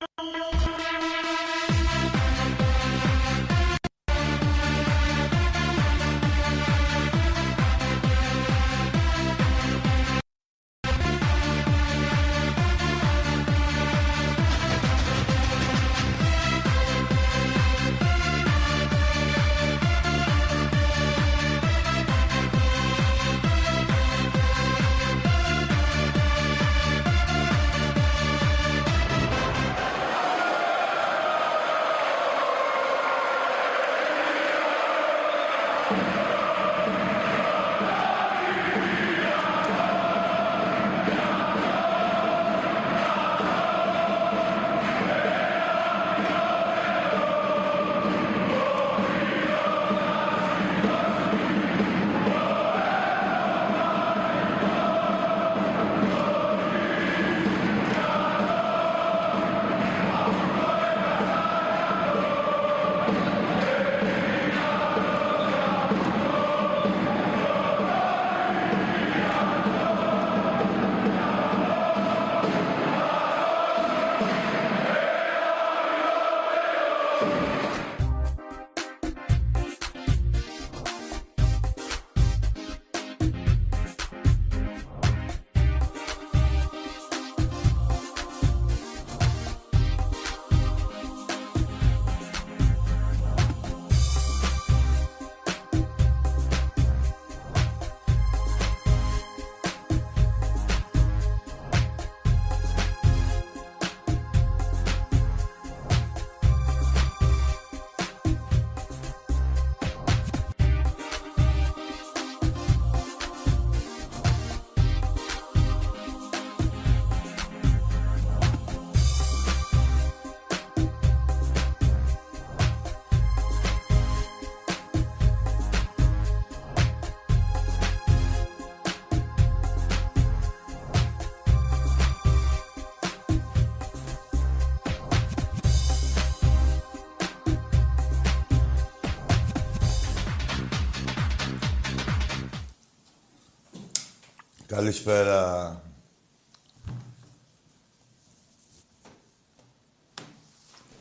Thank you. Καλησπέρα.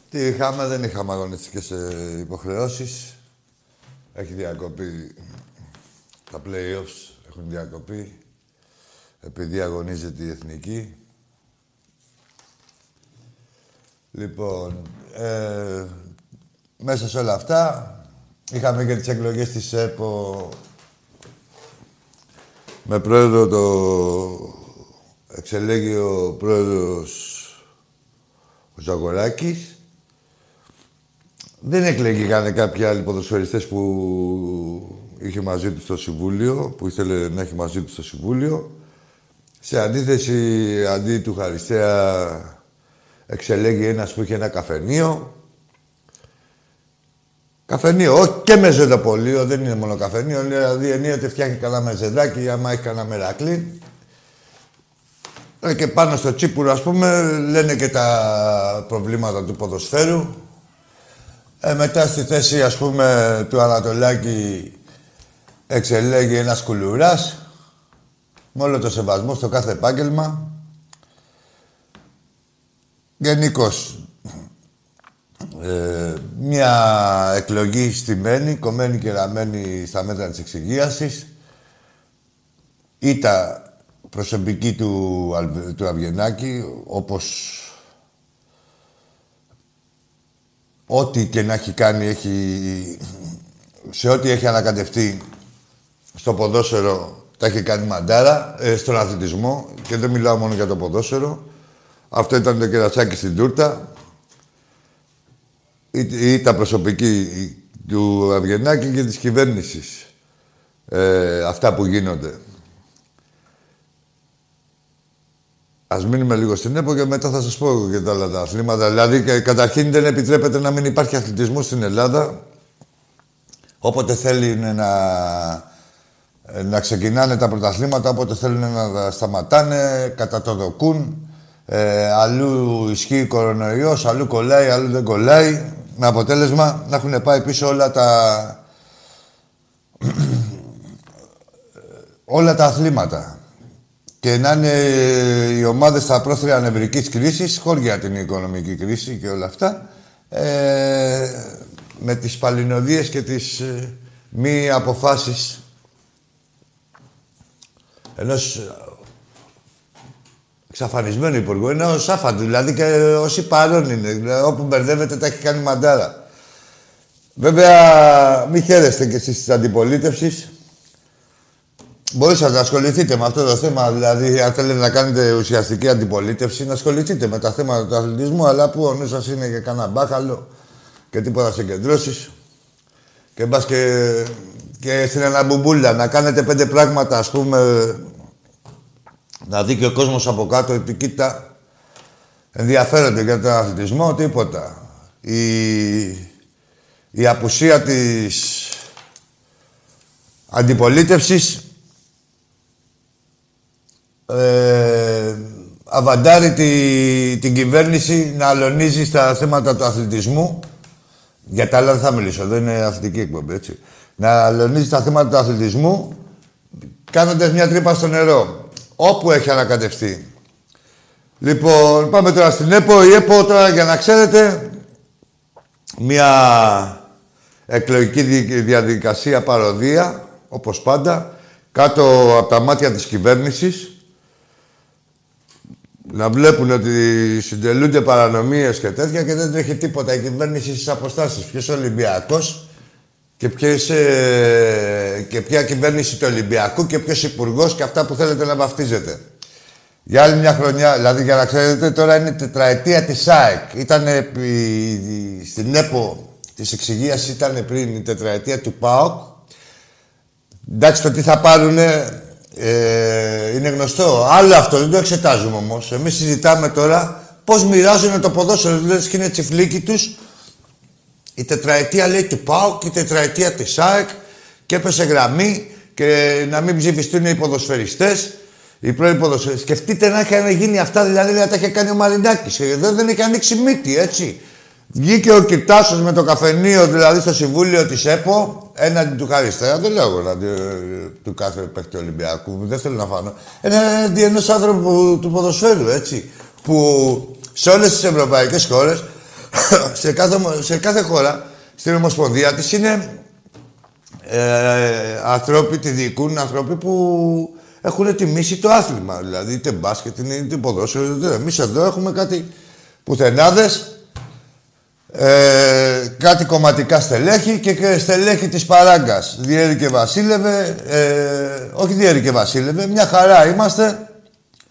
Τι είχαμε, δεν είχαμε αγωνιστικές ε, υποχρεώσεις. Έχει διακοπεί τα play-offs, έχουν διακοπεί. Επειδή αγωνίζεται η Εθνική. Λοιπόν, ε, μέσα σε όλα αυτά είχαμε και τις εκλογές της ΕΠΟ με πρόεδρο το εξελέγει ο πρόεδρος ο Ζαγοράκης. Δεν εκλέγηκαν κάποιοι άλλοι ποδοσφαιριστές που είχε μαζί του στο Συμβούλιο, που ήθελε να έχει μαζί του στο Συμβούλιο. Σε αντίθεση, αντί του Χαριστέα, εξελέγει ένας που είχε ένα καφενείο. Καφενείο, όχι και μεζεδοπολείο, δεν είναι μόνο καφενείο. Δηλαδή ενίοτε φτιάχνει καλά μεζεδάκι, άμα έχει κανένα μερακλή. Ε, και πάνω στο τσίπουρο, ας πούμε, λένε και τα προβλήματα του ποδοσφαίρου. Ε, μετά στη θέση, ας πούμε, του Ανατολάκη εξελέγει ένας κουλουράς. Με όλο το σεβασμό στο κάθε επάγγελμα. Γενικώς, ε, μια εκλογή στημένη, κομμένη και ραμμένη στα μέτρα της εξυγίασης. Ήτα προσωπική του, του Αυγενάκη, όπως ό,τι και να έχει κάνει, έχει, σε ό,τι έχει ανακατευτεί στο ποδόσφαιρο, τα έχει κάνει μαντάρα, ε, στον αθλητισμό και δεν μιλάω μόνο για το ποδόσφαιρο. Αυτό ήταν το κερασάκι στην τούρτα ή, τα προσωπική του Αυγενάκη και της κυβέρνησης. Ε, αυτά που γίνονται. Ας μείνουμε λίγο στην ΕΠΟ και μετά θα σας πω και τα άλλα τα αθλήματα. Δηλαδή, καταρχήν δεν επιτρέπεται να μην υπάρχει αθλητισμός στην Ελλάδα. Όποτε θέλει να, να ξεκινάνε τα πρωταθλήματα, όποτε θέλουν να τα σταματάνε, κατά το δοκούν. Ε, αλλού ισχύει κορονοϊός, αλλού κολλάει, αλλού δεν κολλάει. Με αποτέλεσμα να έχουν πάει πίσω όλα τα... όλα τα αθλήματα. και να είναι οι ομάδες στα πρόθυρα νευρικής κρίσης, χώρια την οικονομική κρίση και όλα αυτά, ε, με τις παλινοδίες και τις ε, μη αποφάσεις ενός εξαφανισμένου υπουργού. Είναι ο Σάφαντου, δηλαδή και όσοι παρόν είναι. Δηλαδή, όπου μπερδεύεται τα έχει κάνει μαντάρα. Βέβαια, μην χαίρεστε κι εσείς της αντιπολίτευσης. Μπορείτε να ασχοληθείτε με αυτό το θέμα, δηλαδή αν θέλετε να κάνετε ουσιαστική αντιπολίτευση, να ασχοληθείτε με τα θέματα του αθλητισμού, αλλά που ο νους σας είναι για κανένα μπάχαλο και τίποτα συγκεντρώσει. Και μπας και, και στην αναμπουμπούλα να κάνετε πέντε πράγματα, ας πούμε, να δει και ο κόσμος από κάτω ότι κοίτα, ενδιαφέρονται για τον αθλητισμό, τίποτα. Η, η απουσία της αντιπολίτευσης ε, αβαντάρει τη, την κυβέρνηση να αλωνίζει στα θέματα του αθλητισμού. Για τα άλλα δεν θα μιλήσω, δεν είναι αθλητική εκπομπή, έτσι. Να αλωνίζει στα θέματα του αθλητισμού κάνοντας μια τρύπα στο νερό. Όπου έχει ανακατευτεί. Λοιπόν, πάμε τώρα στην ΕΠΟ. Η ΕΠΟ τώρα, για να ξέρετε, μια εκλογική διαδικασία παροδία, όπως πάντα, κάτω από τα μάτια της κυβέρνησης, να βλέπουν ότι συντελούνται παρανομίες και τέτοια και δεν τρέχει τίποτα. Η κυβέρνηση στις αποστάσεις. Ποιος Ολυμπιακός; Και, ποιες, ε, και ποια κυβέρνηση του Ολυμπιακού και ποιος υπουργός και αυτά που θέλετε να βαφτίζετε. Για άλλη μια χρονιά, δηλαδή για να ξέρετε, τώρα είναι τετραετία της ΑΕΚ. Ήταν στην ΕΠΟ της εξυγείας ήταν πριν η τετραετία του ΠΑΟΚ. Εντάξει, το τι θα πάρουνε ε, είναι γνωστό. Άλλο αυτό, δεν το εξετάζουμε όμως. Εμείς συζητάμε τώρα πώς μοιράζουν το ποδόσφαιρο. Δηλαδή και είναι τσιφλίκι τους. Η τετραετία λέει του ΠΑΟΚ και η τετραετία της ΑΕΚ και έπεσε γραμμή και να μην ψηφιστούν οι ποδοσφαιριστές. Οι πρώοι ποδοσφαιριστές. Σκεφτείτε να είχαν γίνει αυτά δηλαδή να τα είχε κάνει ο Μαρινάκης. Εδώ δεν έχει ανοίξει μύτη, έτσι. Βγήκε ο Κυρτάσος με το καφενείο, δηλαδή στο συμβούλιο της ΕΠΟ, έναντι του Χαριστέα. Δεν λέω έναντι του κάθε παίκτη Ολυμπιακού, δεν θέλω να φάνω. Έναντι ενός άνθρωπου του ποδοσφαίρου, έτσι. Που σε όλες τις ευρωπαϊκές χώρες, σε, κάθε, σε κάθε χώρα, στην Ομοσπονδία της είναι ε, ανθρώποι, τη διοικούν άνθρωποι που έχουν τιμήσει το άθλημα. Δηλαδή είτε μπάσκετ, είτε ποδόσφαιρο. Εμείς εδώ έχουμε κάτι πουθενάδες ε, κάτι κομματικά στελέχη και στελέχη της παράγκας. Διέρη και Βασίλευε, ε, όχι Διέρη και Βασίλευε, μια χαρά είμαστε.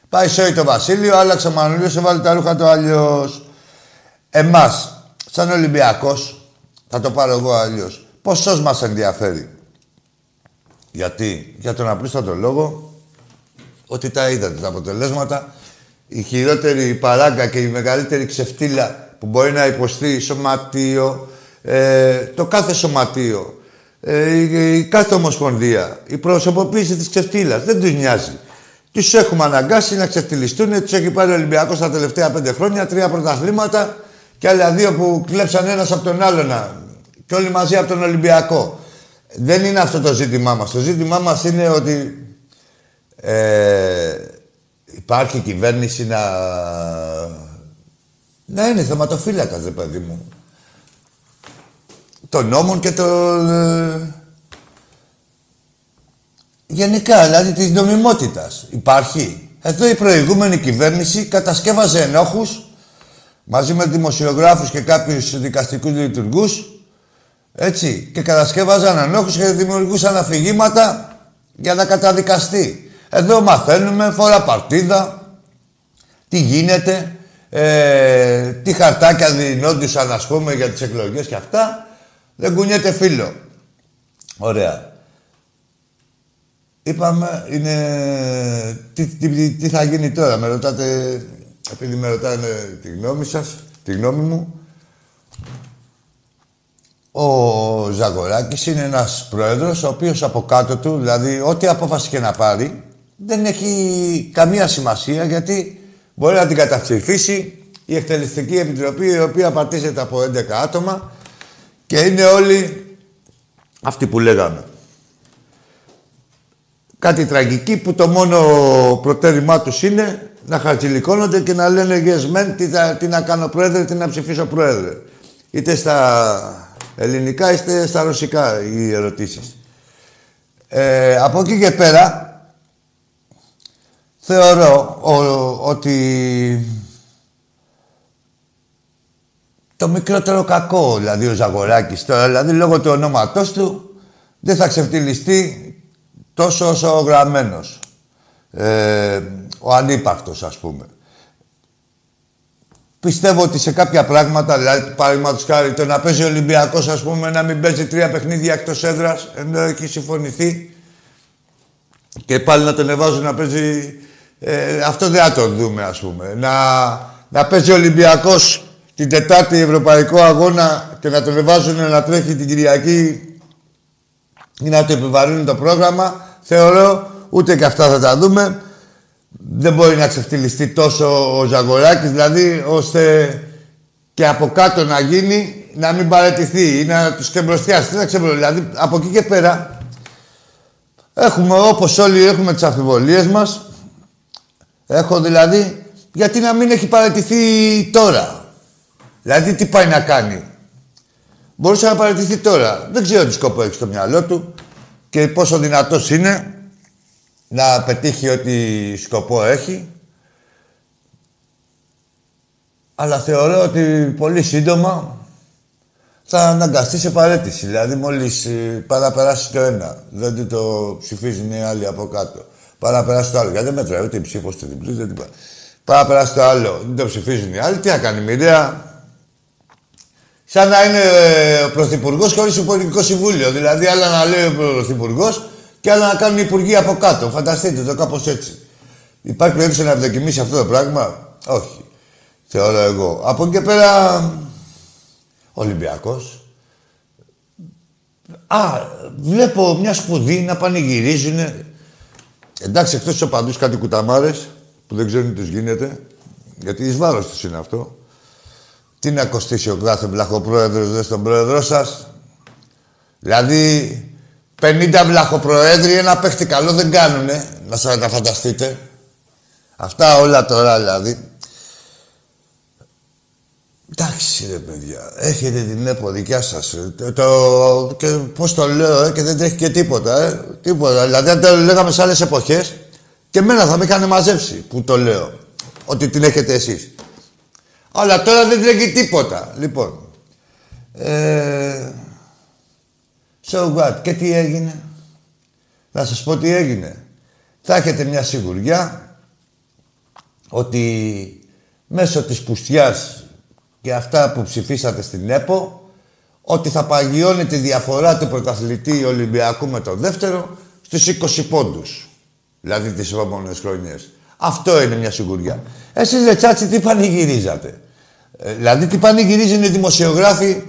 Πάει σόι το Βασίλειο, άλλαξε ο Μανουλίος, έβαλε τα ρούχα του αλλιώς. Εμάς, σαν Ολυμπιακός, θα το πάρω εγώ αλλιώς, ποσός μας ενδιαφέρει; Γιατί, για τον απλούστατο λόγο, ότι τα είδατε τα αποτελέσματα, η χειρότερη παράγκα και η μεγαλύτερη ξεφτύλα που μπορεί να υποστεί σωματείο, ε, το κάθε σωματείο, ε, η, κάθε ομοσπονδία, η προσωποποίηση της ξεφτύλας. Δεν τους νοιάζει. Τους έχουμε αναγκάσει να ξεφτυλιστούν. Τους έχει πάρει ο Ολυμπιακός τα τελευταία πέντε χρόνια, τρία πρωταθλήματα και άλλα δύο που κλέψαν ένας από τον άλλον. Και όλοι μαζί από τον Ολυμπιακό. Δεν είναι αυτό το ζήτημά μας. Το ζήτημά μας είναι ότι ε, υπάρχει κυβέρνηση να να είναι θεματοφύλακας, δε παιδί μου. Των νόμων και το... Ε, γενικά, δηλαδή της νομιμότητας. Υπάρχει. Εδώ η προηγούμενη κυβέρνηση κατασκεύαζε ενόχους μαζί με δημοσιογράφους και κάποιους δικαστικούς λειτουργούς έτσι, και κατασκεύαζαν ενόχους και δημιουργούσαν αφηγήματα για να καταδικαστεί. Εδώ μαθαίνουμε, φορά παρτίδα, τι γίνεται, ε, τι χαρτάκια δινόντουσαν, ας πούμε, για τις εκλογές και αυτά, δεν κουνιέται φίλο. Ωραία. Είπαμε, είναι... Τι, τι, τι, θα γίνει τώρα, με ρωτάτε, επειδή με ρωτάνε τη γνώμη σας, τη γνώμη μου. Ο Ζαγοράκης είναι ένας πρόεδρος, ο οποίος από κάτω του, δηλαδή, ό,τι απόφαση και να πάρει, δεν έχει καμία σημασία, γιατί Μπορεί να την καταψηφίσει η Εκτελεστική Επιτροπή, η οποία πατήσεται από 11 άτομα και είναι όλοι αυτοί που λέγαμε. κάτι τραγική που το μόνο προτέρημά τους είναι να χαρτιλικώνονται και να λένε yes men, τι, τι να κάνω πρόεδρε, τι να ψηφίσω πρόεδρε. Είτε στα ελληνικά είτε στα ρωσικά οι ερωτήσεις. Ε, από εκεί και πέρα θεωρώ ότι το μικρότερο κακό, δηλαδή ο Ζαγοράκης τώρα, δηλαδή λόγω του ονόματός του, δεν θα ξεφτυλιστεί τόσο όσο ο γραμμένος. Ε, ο ανύπαρκτος, ας πούμε. Πιστεύω ότι σε κάποια πράγματα, δηλαδή παραδείγματος χάρη, το να παίζει ο Ολυμπιακός, ας πούμε, να μην παίζει τρία παιχνίδια εκτός έδρας, ενώ έχει συμφωνηθεί, και πάλι να τον εβάζουν να παίζει... Ε, αυτό δεν θα το δούμε, ας πούμε. Να, να παίζει ο Ολυμπιακός την Τετάρτη Ευρωπαϊκό Αγώνα και να τον βάζουν να τρέχει την Κυριακή ή να το επιβαρύνουν το πρόγραμμα, θεωρώ ούτε και αυτά θα τα δούμε. Δεν μπορεί να ξεφτυλιστεί τόσο ο Ζαγοράκης, δηλαδή ώστε και από κάτω να γίνει, να μην παραιτηθεί ή να τους ξεμπροστιάσει. Δεν ξέρω, δηλαδή από εκεί και πέρα έχουμε όπως όλοι έχουμε τις αφιβολίες μας. Έχω δηλαδή, γιατί να μην έχει παραιτηθεί τώρα. Δηλαδή τι πάει να κάνει; Μπορούσε να παραιτηθεί τώρα. Δεν ξέρω τι σκοπό έχει στο μυαλό του και πόσο δυνατός είναι να πετύχει ό,τι σκοπό έχει. Αλλά θεωρώ ότι πολύ σύντομα θα αναγκαστεί σε παρέτηση. Δηλαδή, μόλις ε, παραπεράσει το ένα, δεν το ψηφίζουν οι άλλοι από κάτω. Παραπεράσει το άλλο. Γιατί δεν μετράει ούτε η ψήφος του διπλή, δεν την Παραπεράσει το άλλο, δεν το ψηφίζουν οι άλλοι. Τι θα κάνει, μοιραία. Σαν να είναι ε, ο Πρωθυπουργός χωρίς Υπουργικό Συμβούλιο. Δηλαδή, άλλα να λέει ο Πρωθυπουργός και άλλα να κάνουν οι Υπουργοί από κάτω. Φανταστείτε το κάπως έτσι. Υπάρχει περίπτωση να ευδοκιμήσει αυτό το πράγμα; Όχι. Θεωρώ εγώ. Από εκεί και πέρα. Ολυμπιακός. Α, βλέπω μια σπουδή να πανηγυρίζουν. Εντάξει, εκτός του οπαδούς κάτι κουταμάρες που δεν ξέρουν τι γίνεται. Γιατί εις βάρος τους είναι αυτό. Τι να κοστίσει ο κάθε βλαχοπρόεδρος δες στον πρόεδρό σας. Δηλαδή, 50 βλαχοπροέδροι ένα παίχτη καλό δεν κάνουνε. Να σας τα φανταστείτε. Αυτά όλα τώρα δηλαδή. Εντάξει ρε παιδιά, έχετε την ΕΠΟ δικιά σας. Ε, το, και πώς το λέω, ε, και δεν τρέχει και τίποτα, ε. Τίποτα. Δηλαδή αν το λέγαμε σε άλλες εποχές, και εμένα θα με είχαν μαζέψει που το λέω. Ότι την έχετε εσείς. Αλλά τώρα δεν τρέχει τίποτα. Λοιπόν. Ε, so what; Και τι έγινε; Θα σας πω τι έγινε. Θα έχετε μια σιγουριά ότι μέσω της πουστιάς και αυτά που ψηφίσατε στην ΕΠΟ ότι θα παγιώνει τη διαφορά του πρωταθλητή Ολυμπιακού με τον δεύτερο στους 20 πόντους. Δηλαδή τις επόμενες χρονιές. Αυτό είναι μια σιγουριά. Εσείς ρε τσάτσι τι πανηγυρίζατε; Ε, δηλαδή τι πανηγυρίζουν οι δημοσιογράφοι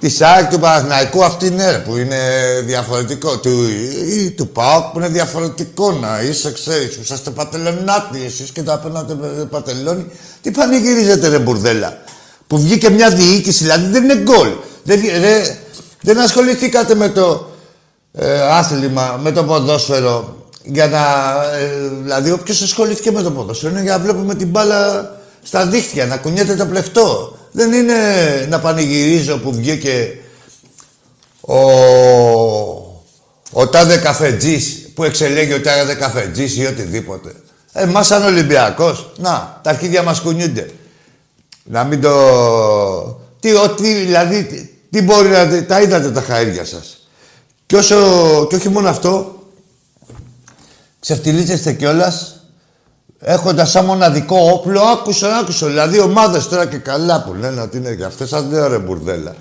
τη ΑΕΚ, του Παναθηναϊκού, αυτή ναι, που είναι διαφορετικό. Του, ή του ΠΑΟΚ που είναι διαφορετικό να είσαι, ξέρεις, που είσαστε πατελονάτοι εσείς και τα απέναντι πατελώνει. Τι πανηγυρίζετε, ρε μπουρδέλα. Που βγήκε μια διοίκηση, δηλαδή δεν είναι γκολ. Δεν, δεν, δεν ασχοληθήκατε με το ε, άθλημα, με το ποδόσφαιρο. Για να, ε, δηλαδή, όποιος ασχολήθηκε με το ποδόσφαιρο είναι για να βλέπουμε την μπάλα στα δίχτυα, να κουνιέται το πλεκτό. Δεν είναι να πανηγυρίζω που βγήκε ο, ο τάδε καφετζής που εξελέγει ο τάδε καφετζής ή οτιδήποτε. Εμάς σαν Ολυμπιακός, να, τα αρχίδια μας κουνιούνται. Να μην το... Τι, ότι, δηλαδή, τι, τι μπορεί να... Τα είδατε τα χαΐρια σας; Και, όσο, και όχι μόνο αυτό, ξεφτιλίζεστε κιόλας Έχοντας σαν μοναδικό όπλο, άκουσα, άκουσα. Δηλαδή ομάδες τώρα και καλά που λένε ότι είναι για αυτές, σαν δεν ρε μπουρδέλα.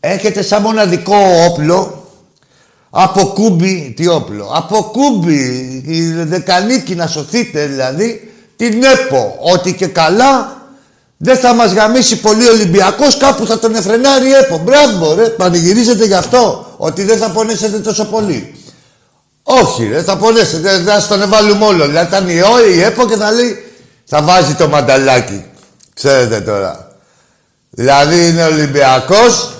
Έχετε σαν μοναδικό όπλο από κούμπι, τι όπλο, από κούμπι, η δεκανίκη να σωθείτε δηλαδή, την ΕΠΟ, ότι και καλά δεν θα μας γαμίσει πολύ ο Ολυμπιακός, κάπου θα τον εφρενάρει η ΕΠΟ. Μπράβο ρε, πανηγυρίζετε γι' αυτό, ότι δεν θα πονέσετε τόσο πολύ. Όχι, ρε, θα πονέσετε, δεν θα τον βάλουμε όλο. Δηλαδή θα είναι η ΕΠΟ και θα λέει, θα βάζει το μανταλάκι. Ξέρετε τώρα. Δηλαδή είναι Ολυμπιακός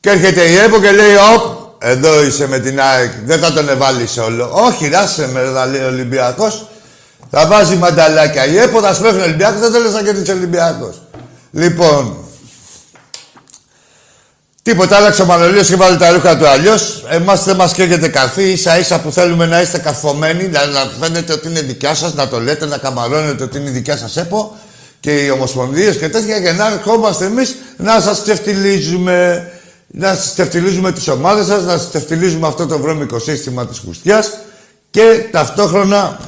και έρχεται η ΕΠΟ και λέει, όπ, Εδώ είσαι με την ΑΕΚ. Δεν θα τον εβάλεις όλο. Όχι, ράσε με, θα λέει ο Ολυμπιακός. Θα βάζει μανταλάκια. Η ΕΠΟ θα σπρώχνει ο Ολυμπιακός. Δεν θέλει να κερδίσει ο Ολυμπιακός. Λοιπόν, Τίποτα, άλλαξε ο Μανολίος και βάλει τα ρούχα του αλλιώς. Εμάς δεν μας καίγεται καρφί, ίσα ίσα που θέλουμε να είστε καρφωμένοι, δηλαδή να φαίνεται ότι είναι δικιά σας, να το λέτε, να καμαρώνετε ότι είναι δικιά σας ΕΠΟ και οι ομοσπονδίες και τέτοια και να ερχόμαστε εμείς να σας ξεφτιλίζουμε. Να σας ξεφτιλίζουμε τις ομάδες σας, να σας ξεφτιλίζουμε αυτό το βρώμικο σύστημα της κουστιά και ταυτόχρονα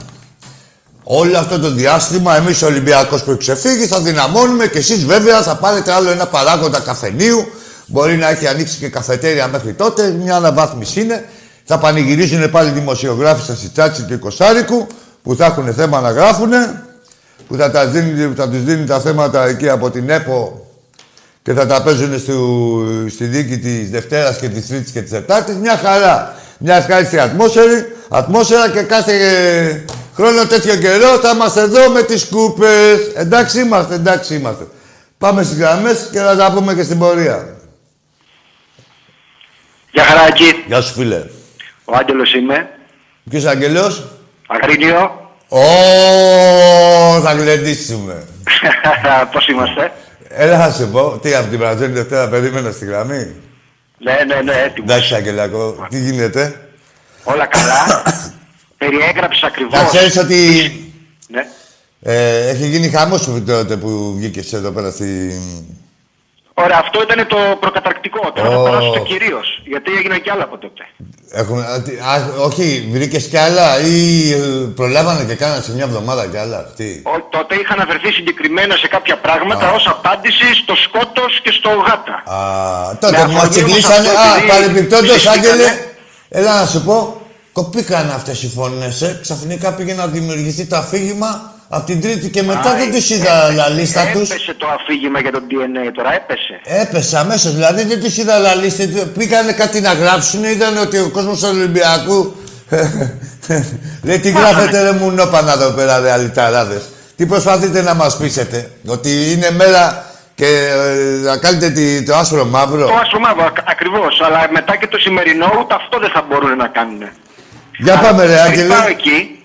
όλο αυτό το διάστημα εμείς ο Ολυμπιακός που ξεφύγει θα δυναμώνουμε και εσείς βέβαια θα πάρετε άλλο ένα παράγοντα καφενείου Μπορεί να έχει ανοίξει και καφετέρια μέχρι τότε, μια αναβάθμιση είναι. Θα πανηγυρίζουν πάλι δημοσιογράφοι στα Σιτσάτσι του Οικοσάρικου που θα έχουν θέμα να γράφουν, που θα, τα δίνει, θα τους δίνει τα θέματα εκεί από την ΕΠΟ και θα τα παίζουν στο, στη δίκη της Δευτέρας και της Τρίτης και της Τετάρτης. Μια χαρά. Μια ευχάριστη ατμόσφαιρα, ατμόσφαιρα και κάθε χρόνο τέτοιο καιρό θα είμαστε εδώ με τις κούπες. Εντάξει είμαστε, εντάξει είμαστε. Πάμε στις γραμμές και θα τα πούμε και στην πορεία. Γεια χαράκι. Γεια σου φίλε. Ο Άγγελος είμαι. Ποιος Άγγελος; Αγρίνιο. Ω, θα γλεντήσουμε. Πώς είμαστε; Έλα να σου πω, τι από την Παρασκευή Δευτέρα περίμενα στη γραμμή; Ναι, ναι, ναι, έτοιμος. Εντάξει, Αγγελάκο, τι γίνεται; Όλα καλά. Περιέγραψες ακριβώς. Θα ξέρεις ότι Ναι. ε, έχει γίνει χαμός που τότε που βγήκες εδώ πέρα στη... Ωραία, αυτό ήταν το προκαταρκτικό. Τώρα θα Ω. περάσω στο κυρίως. Γιατί έγιναν και άλλα από τότε. Έχουμε, α, τι- α, όχι, βρήκες κι άλλα ή ε, προλάβανε και κάνανε σε μια εβδομάδα κι άλλα. Τι. Ο, τότε είχα αναφερθεί συγκεκριμένα σε κάποια πράγματα ως απάντηση στο σκότος και στο γάτα. Α, τότε Με που μας αφορμή όμως τσιγκλίσανε, αυτό, α, επειδή παρεμπιπτόντως, ψηφίσανε. Άγγελε, έλα να σου πω, κοπήκαν αυτές οι φωνές, ε. Ξαφνικά πήγε να δημιουργηθεί το αφήγημα από την Τρίτη και μετά Α, δεν τους ε, είδα la λίστα τους. Έπεσε το αφήγημα για το DNA τώρα, έπεσε. Έπεσε αμέσως, δηλαδή δεν τους είδα la λίστα. Πήγανε κάτι να γράψουν, είδαν ότι ο κόσμος του Ολυμπιακού... Λέει, τι γράφετε ρε μου νόπανα εδώ πέρα, ρε αλυταράδες. Τι προσπαθείτε να μας πείσετε, ότι είναι μέρα και ε, να κάνετε τη- το άσπρο μαύρο; Το άσπρο μαύρο, ακ- ακριβώς. Αλλά μετά και το σημερινό ούτε αυτό δεν θα μπορούν να κάνουν. Για πάμε ρε Πριν Άγγελε. πάω εκεί,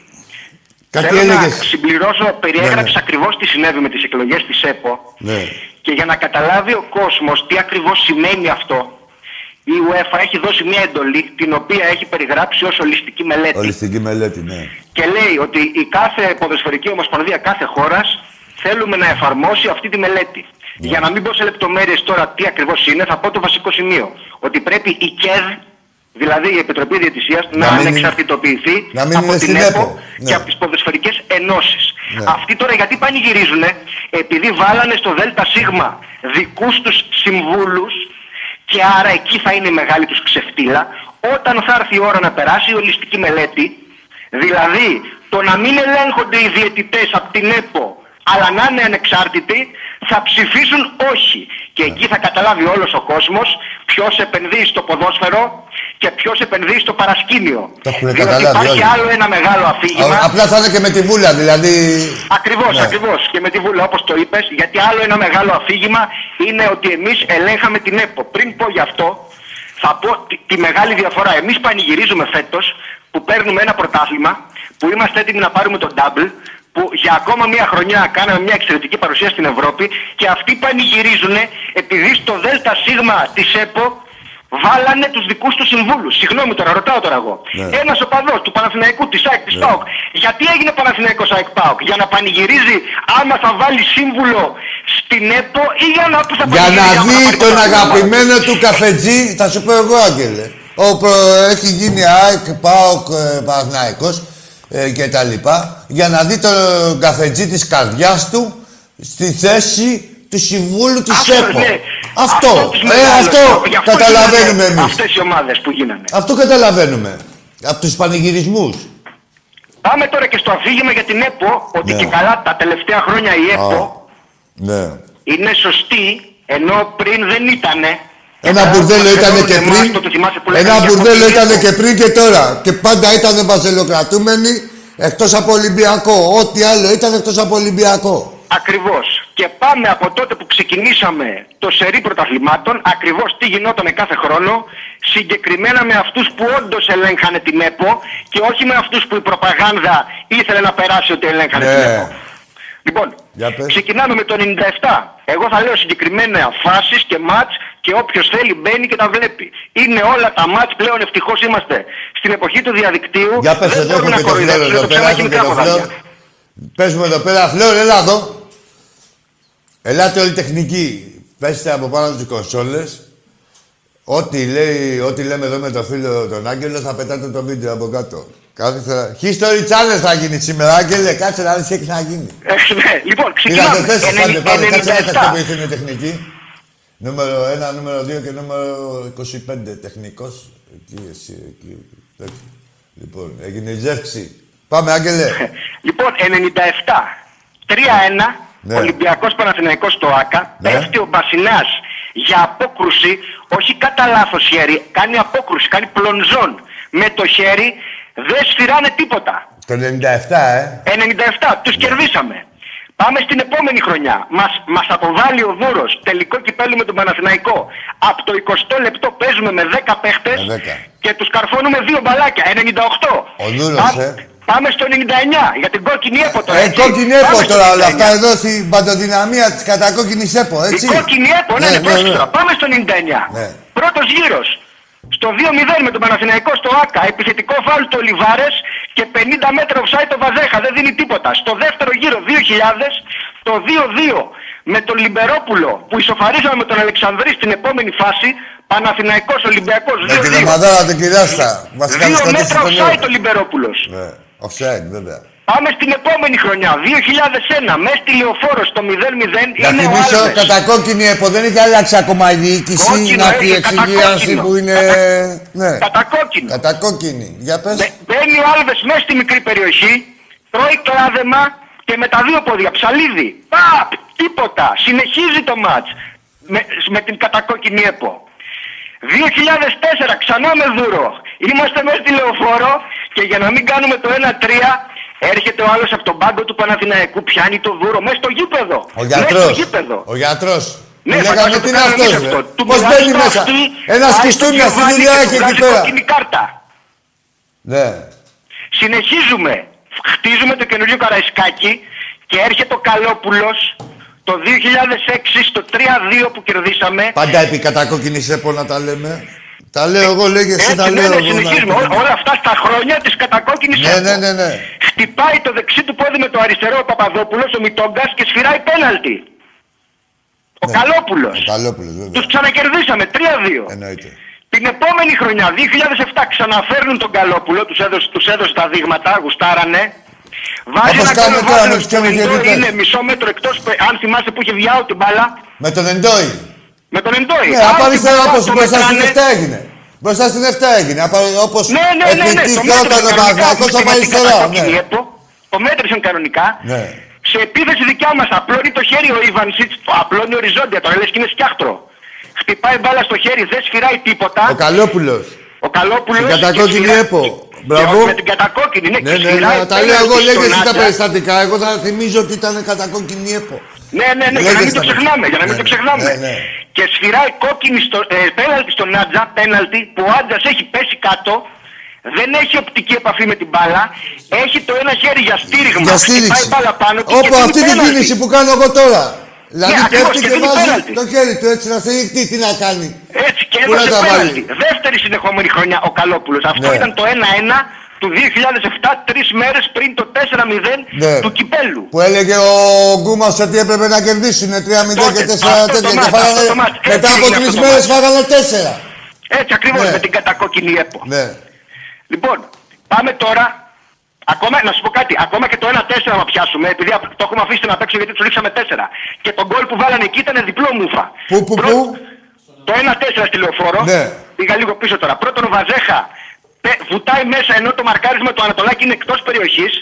Κάτι θέλω να έλεγες. συμπληρώσω, περιέγραψες Ναι, ναι. ακριβώς τι συνέβη με τις εκλογές της ΕΠΟ Ναι. και για να καταλάβει ο κόσμος τι ακριβώς σημαίνει αυτό, η UEFA έχει δώσει μια εντολή την οποία έχει περιγράψει ως ολιστική μελέτη. Ολιστική μελέτη, ναι. Και λέει ότι η κάθε ποδοσφαιρική ομοσπονδία κάθε χώρας θέλουμε να εφαρμόσει αυτή τη μελέτη. Ναι. Για να μην πω σε λεπτομέρειες τώρα τι ακριβώς είναι, θα πω το βασικό σημείο. Ότι πρέπει η ΚΕΔ, δηλαδή η Επιτροπή Διαιτησίας, να, Να μην είναι- ανεξαρτητοποιηθεί να μην από είναι την στην ΕΠΟ ΕΠΟ. και Ναι. από τις ποδοσφαιρικές ενώσεις. Ναι. Αυτοί τώρα γιατί πανηγυρίζουνε, επειδή βάλανε στο ΔΣ δικούς τους συμβούλους και άρα εκεί θα είναι η μεγάλη τους ξεφτύλα, όταν θα έρθει η ώρα να περάσει η ολιστική μελέτη, δηλαδή το να μην ελέγχονται οι διαιτητές από την ΕΠΟ, αλλά να είναι ανεξάρτητοι, θα ψηφίσουν όχι. Και εκεί θα καταλάβει όλος ο κόσμος ποιος επενδύει στο ποδόσφαιρο και ποιος επενδύει στο παρασκήνιο. Το έχουν Διότι καταλάβει υπάρχει όλοι. άλλο ένα μεγάλο αφήγημα. Α- Απλά θα είναι και με τη βούλα, δηλαδή... Ακριβώς, Ναι. ακριβώς. Και με τη Βούλα, όπως το είπες, γιατί άλλο ένα μεγάλο αφήγημα είναι ότι εμείς ελέγχαμε την ΕΠΟ. Πριν πω γι' αυτό, θα πω τη, τη μεγάλη διαφορά. Εμείς πανηγυρίζουμε φέτος που παίρνουμε ένα πρωτάθλημα, που είμαστε έτοιμοι να πάρουμε τον double, που για ακόμα μία χρονιά κάναμε μια εξαιρετική παρουσία στην Ευρώπη και αυτοί πανηγυρίζουν επειδή στο ΔΣ της ΕΠΟ βάλανε τους δικούς τους συμβούλους. Συγγνώμη τώρα, ρωτάω τώρα εγώ. Ναι. Ένας οπαδός του Παναθηναϊκού, της ΑΕΚ, της ΠΑΟΚ. Γιατί έγινε Παναθηναϊκός ΑΕΚ ΠΑΟΚ; Για να πανηγυρίζει άμα θα βάλει σύμβουλο στην ΕΠΟ ή για να που θα Για να πανηγυρίζει άμα θα δει πάρει τον πρωτάθλημα. αγαπημένο του καφετζή, θα σου πω εγώ, Άγγελε. Όπου έχει γίνει ΑΕΚ, ΠΑΟΚ, ε, Παναθηναϊκός ε, και τα λοιπά. Για να δει τον καφετζή της καρδιάς του στη θέση του Συμβούλου της Αυτό, ΕΠΟ. ναι. Αυτό, τους ε, μεγάλους. αυτό Γι' αυτό καταλαβαίνουμε γίνανε εμείς. Αυτές οι ομάδες που γίνανε. Αυτό καταλαβαίνουμε. Από τους πανηγυρισμούς. Πάμε τώρα και στο αφήγημα για την ΕΠΟ, ότι Ναι. και καλά τα τελευταία χρόνια η ΕΠΟ Ναι. είναι σωστή, ενώ πριν δεν ήτανε. Ένα Καλά, μπουρδέλο μας ήταν φέρνουν και εμάς, πριν. το θυμάσαι που λέγανε Ένα για μπουρδέλο κόκκινη ήταν ΕΠΟ. και πριν και τώρα. Και πάντα ήταν βαζελοκρατούμενοι εκτός από Ολυμπιακό. Ό,τι άλλο ήταν εκτός από Ολυμπιακό. Ακριβώς. Και πάμε από τότε που ξεκινήσαμε το σερί πρωταθλημάτων, ακριβώς τι γινόταν κάθε χρόνο, συγκεκριμένα με αυτούς που όντως ελέγχανε την ΕΠΟ και όχι με αυτούς που η προπαγάνδα ήθελε να περάσει ότι ελέγχανε την Ναι. ΕΠΟ. Λοιπόν, Για πες. ξεκινάμε με το 97. Εγώ θα λέω συγκεκριμένα φάσεις και μάτς και όποιος θέλει μπαίνει και τα βλέπει. Είναι όλα τα μάτς πλέον ευτυχώς είμαστε στην εποχή του διαδικτύου. Για πες Δεν εδώ, μπορούμε έχουμε να και το φλόρ κοροϊδέψουμε, εδώ το πέρα, ψέμα έχει έχουμε και μικρά το ποδάρια. φλόρ. Πες μου εδώ πέρα, φλόρ, έλα εδώ. Ελάτε όλοι τεχνικοί. Πέστε από πάνω τις κονσόλες. Ό,τι, λέει, ό,τι λέμε εδώ με το φίλο τον Άγγελο θα πετάτε το βίντεο από κάτω. Κάθε φορά. History Challenge θα γίνει σήμερα, Άγγελε. Κάτσε να δεις τι έχεις να γίνει. Ε, ναι, λοιπόν, Είδατε ξεκινάμε. θέσεις, πάνε, πάνε. Κάτσε να 97. τακτοποιηθούν οι τεχνικοί. Νούμερο 1, νούμερο 2 και νούμερο 25 τεχνικός. Εκεί εσύ, εκεί. τέτοιο. Λοιπόν, έγινε η ζεύξη. Πάμε, Άγγελε. Λοιπόν, 97. 3-1. Ναι. Ολυμπιακός Παναθηναϊκός στο ΆΚΑ. Ναι. Πέφτει ο Μπασινάς για απόκρουση, όχι κατά λάθος χέρι, κάνει απόκρουση, κάνει πλονζόν με το χέρι, δεν σφυράνε τίποτα. Το 97, ε. 97, τους κερδίσαμε. Πάμε στην επόμενη χρονιά. Μας, μας αποβάλλει ο Δούρος, τελικό κυπέλου με τον Παναθηναϊκό. Από το 20 λεπτό παίζουμε με 10 παίχτες Με 10. και τους καρφώνουμε δύο μπαλάκια. 98. Ο Δούρος, Πάμε- ε. Πάμε στο 99 για την κόκκινη έπο τώρα. Ε, έτσι. κόκκινη Πάμε έπο στο τώρα όλα 99. αυτά εδώ στην παντοδυναμία της κατακόκκινης έπο, έτσι. Η κόκκινη έπο, ναι, Ναι, ναι, ναι, πρόσεξε ναι. τώρα. Πάμε στο 99. Ναι. Πρώτος γύρος. Στο 2-0 με τον Παναθηναϊκό στο ΆΚΑ. Επιθετικό φάουλ του Ολιβάρες και 50 μέτρα offside το Βαζέχα. Δεν δίνει τίποτα. Στο δεύτερο γύρο 2000 το 2-2 με τον Λιμπερόπουλο που ισοφαρίζαμε με τον Αλεξανδρή στην επόμενη φάση. Παναθηναϊκός Ολυμπιακός Με την 2-2. ομαδάρα του Κυράστα. Βασικά Δύο τους μέτρα κρατήσεις τον offside νέο. ο Λιμπερόπουλος. Ναι, offside βέβαια. Πάμε στην επόμενη χρονιά, 2001, μέσα στη Λεωφόρο στο 0-0 Να είναι ο θυμίσω, Άλβες. κατακόκκινη έπο δεν έχει αλλάξει ακόμα η διοίκηση. Κόκκινο να πει έχει, εξηγίαση κατακόκκινο. που είναι. Ναι, Κατακόκκινο. κατακόκκινη. Για πες. Μπε- Μπαίνει ο Άλβες μέσα στη μικρή περιοχή, τρώει κλάδεμα και με τα δύο πόδια, ψαλίδι. Παπ, τίποτα. Συνεχίζει το μάτς με, με την κατακόκκινη έπο. 2004 ξανά με δούρο. Είμαστε μέσα στη λεωφόρο και για να μην κάνουμε το 1-3 έρχεται ο άλλος από τον πάγκο του Παναθηναϊκού, πιάνει το δούρο μέσα στο γήπεδο. Ο Μέσα στο γιατρός. γήπεδο. Ο γιατρός. Ναι, Του λέγαμε φαντάζομαι τι το είναι κάνουμε αυτός, εμείς ρε. αυτό. Του Πώς μοιράζει μπαίνει το μέσα. αυτί, Ένα πάει στο σκιστούνια στη Γιωβάνι δουλειά και έχει του εκεί βγάζει πέρα. κόκκινη κάρτα. Ναι. Συνεχίζουμε. Χτίζουμε το καινούριο Καραϊσκάκι και έρχεται ο Καλόπουλος το 2006 στο 3-2 που κερδίσαμε. Πάντα επί κατακόκκινη έπο να τα λέμε. Τα λέω εγώ, λέγε εσύ Έτσι, τα ναι, λέω ναι, εγώ. να- συνεχίζουμε. Ό- όλα αυτά στα χρόνια της κατακόκκινης Ναι, έπο. ναι, ναι, ναι. Χτυπάει το δεξί του πόδι με το αριστερό ο Παπαδόπουλος, ο Μητόγκας και σφυράει πέναλτι. Ο Ναι. Καλόπουλος. Ο Καλόπουλος, βέβαια. Τους ξανακερδίσαμε 3-2. Εννοείται. Την επόμενη χρονιά, 2007, ξαναφέρνουν τον Καλόπουλο, τους έδωσε, τους έδωσε τα δείγματα, γουστάρανε. Βάζει Όπως ένα κάνουμε γκολ τώρα Βάζελος με τους που καινούργιους Εντόι διαιτητές. Είναι μισό μέτρο εκτός, που- αν θυμάσαι που είχε διάω την μπάλα, Με τον Εντόι. με τον Εντόι. Ναι, Άρα από την αριστερά μπάλα όπως το μπροστά στην μετράνε. 7 έγινε. Μπροστά στην 7 έγινε. Από- Όπως Ναι, ναι, ναι, ναι, το εκτελήθηκε μέτρησαν όταν ο κανονικά, Παναθηναϊκός όπως από και με την αριστερά. κατακόκκινη Ναι. ΕΠΟ. Το μέτρησαν κανονικά. Ναι. Σε επίθεση δικιά μας απλώνει το χέρι ο Ιβανσίτς, το απλώνει οριζόντια, τώρα λες και είναι σκιάχτρο. Χτυπάει μπάλα στο χέρι, δεν σφυράει τίποτα. Ο Καλόπουλος. Ο Καλόπουλος... Την κατακόκκινη και σφυρά- ΕΠΟ. και- Μπράβο. Με την κατακόκκινη, ναι, Ναι, και ναι, σφυράει ναι, τα λέω πέναλτι εγώ, στον λέγε εσύ τα Άτζα. περιστατικά. Εγώ θα θυμίζω ότι ήταν κατακόκκινη έπο. Ναι, ναι, ναι, για να Λέγε μην το στα ξεχνάμε, για να μην Ναι, το ξεχνάμε. ναι, ναι. Και σφυράει κόκκινη στο, ε, πέναλτι στον Άτζα, πέναλτι που ο Άτζας έχει πέσει κάτω, δεν έχει οπτική επαφή με την μπάλα, έχει το ένα χέρι για στήριγμα, Για χτυπάει στήριξη. μπάλα πάνω του και Όπω δίνει αυτή την πέναλτι. κίνηση που κάνω εγώ τώρα. Δηλαδή Ναι, ακριβώς, πέφτει και και δίνει βάζει πέναλτι. το χέρι του έτσι να στηριχτεί. Τι να κάνει. Έτσι και Πού να έδωσε τα βάλει. πέναλτι. Δεύτερη συνεχόμενη χρονιά ο Καλόπουλος. Αυτό Ναι. ήταν το 1-1 του 2007, τρεις μέρες πριν το 4-0 Ναι. του Κυπέλου. Που έλεγε ο Γκούμας ότι έπρεπε να κερδίσουν 3-0 Τότε, και 4 αυτό το τέτοια. Και μάτς, φάγανε αυτό το μάτς. Έτσι μετά από έγινε τρεις αυτό το μέρες μάτς. φάγανε 4. Έτσι ακριβώς Ναι. με την κατακόκκινη έπο. Ναι. Λοιπόν, πάμε τώρα. Ακόμα, να σου πω κάτι, ακόμα και το 1-4 να πιάσουμε, επειδή απ- το έχουμε αφήσει να παίξω γιατί του ρίξαμε 4. Και το γκολ που βάλανε εκεί ήταν διπλό μούφα. Πού, πού, Πρώτο- πού; Το 1-4 στη λεωφόρο. Ναι. Πήγα λίγο πίσω τώρα. Πρώτον ο Βαζέχα πε- βουτάει μέσα ενώ το μαρκάρισμα του Ανατολάκη είναι εκτός περιοχής.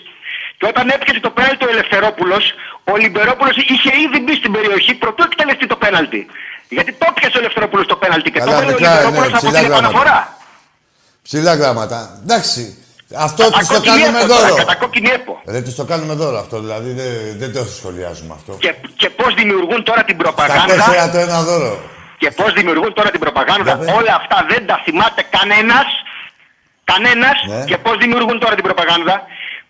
Και όταν έπιασε το πέναλτι ο Ελευθερόπουλος, ο Λιμπερόπουλος είχε ήδη μπει στην περιοχή πρωτού εκτελεστεί το πέναλτι. Γιατί το πιάσε ο Ελευθερόπουλος το πέναλτι και Καλά, το έβαλε ο μικρά, ναι, Λιμπερόπουλος από ψηλά την γράμματα. επαναφορά. Ψηλά γράμματα. Εντάξει. Αυτό Κατά τη το κόκκινη κάνουμε έπο τώρα, δώρο. Κατά κόκκινη έπο. Δεν τη το κάνουμε δώρο αυτό, δηλαδή δεν, δεν το σχολιάζουμε αυτό. Και, και πώς δημιουργούν τώρα την Τα προπαγάνδα; τέσσερα το ένα δώρο. Και πώς δημιουργούν τώρα την προπαγάνδα; Για πες. Όλα αυτά δεν τα θυμάται κανένας. Κανένας. Ναι. Και πώς δημιουργούν τώρα την προπαγάνδα;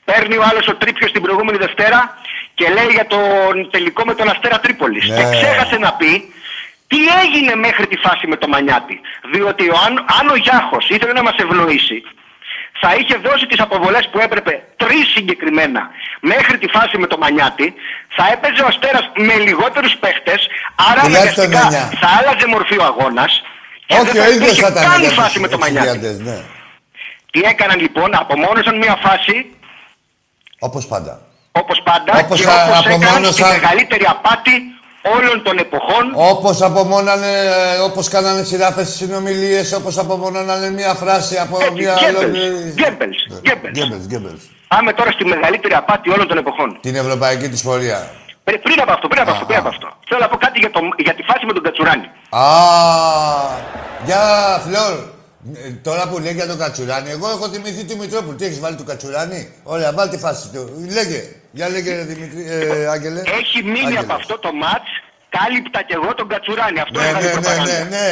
Παίρνει ο άλλος ο Τρίπιος την προηγούμενη Δευτέρα και λέει για τον τελικό με τον Αστέρα Τρίπολης. Ναι. Και ξέχασε να πει τι έγινε μέχρι τη φάση με το Μανιάτη; Διότι ο, αν, αν ο Γιάχος ήθελε να μας ευνοήσει, θα είχε δώσει τις αποβολές που έπρεπε, τρεις συγκεκριμένα, μέχρι τη φάση με το Μανιάτη. Θα έπαιζε ο Αστέρας με λιγότερους παίχτες, άρα Τουλάχιστον αναγκαστικά εννιά. θα άλλαζε μορφή ο αγώνας. Όχι, ο ίδιος θα ήταν. κάνει για φάση τους με το Μανιάτη. εξηγιαντές, Ναι. Τι έκαναν λοιπόν, απομόνωσαν μια φάση Όπως πάντα. όπως πάντα Όπως και α- όπως έκαναν τη απομόνωσαν- μεγαλύτερη απάτη όλων των εποχών. Όπως απομόνανε, όπως κάνανε σειράφες συνομιλίες, όπως απομόνωνανε μία φράση από Έτσι, μία. Γκέμπελς, ολόκληρη- Γκέμπελς, Ναι, Γκέμπελς. Γκέμπελς, Γκέμπελς. Πάμε τώρα στη μεγαλύτερη απάτη όλων των εποχών. Την ευρωπαϊκή της πορεία. Πρι- Πριν από αυτό, πριν από Α, αυτό, πριν α. από αυτό. Θέλω να πω κάτι για, το, για τη φάση με τον Κατσουράνη. Α, για Φλόρ. Ε, Τώρα που λέει για τον Κατσουράνη, εγώ έχω θυμηθεί του Μητρόπουλου. Τι έχεις βάλει του Κατσουράνη; Ωραία, βάλει τη φάση του. Λέγε. Για λέγε, Δημητρή, ε, Άγγελε. Έχει μείνει Άγγελε. από αυτό το μάτς, κάλυπτα κι εγώ τον Κατσουράνη. Αυτό Ναι, είναι ναι, ναι, προπαγάνδα. ναι, ναι.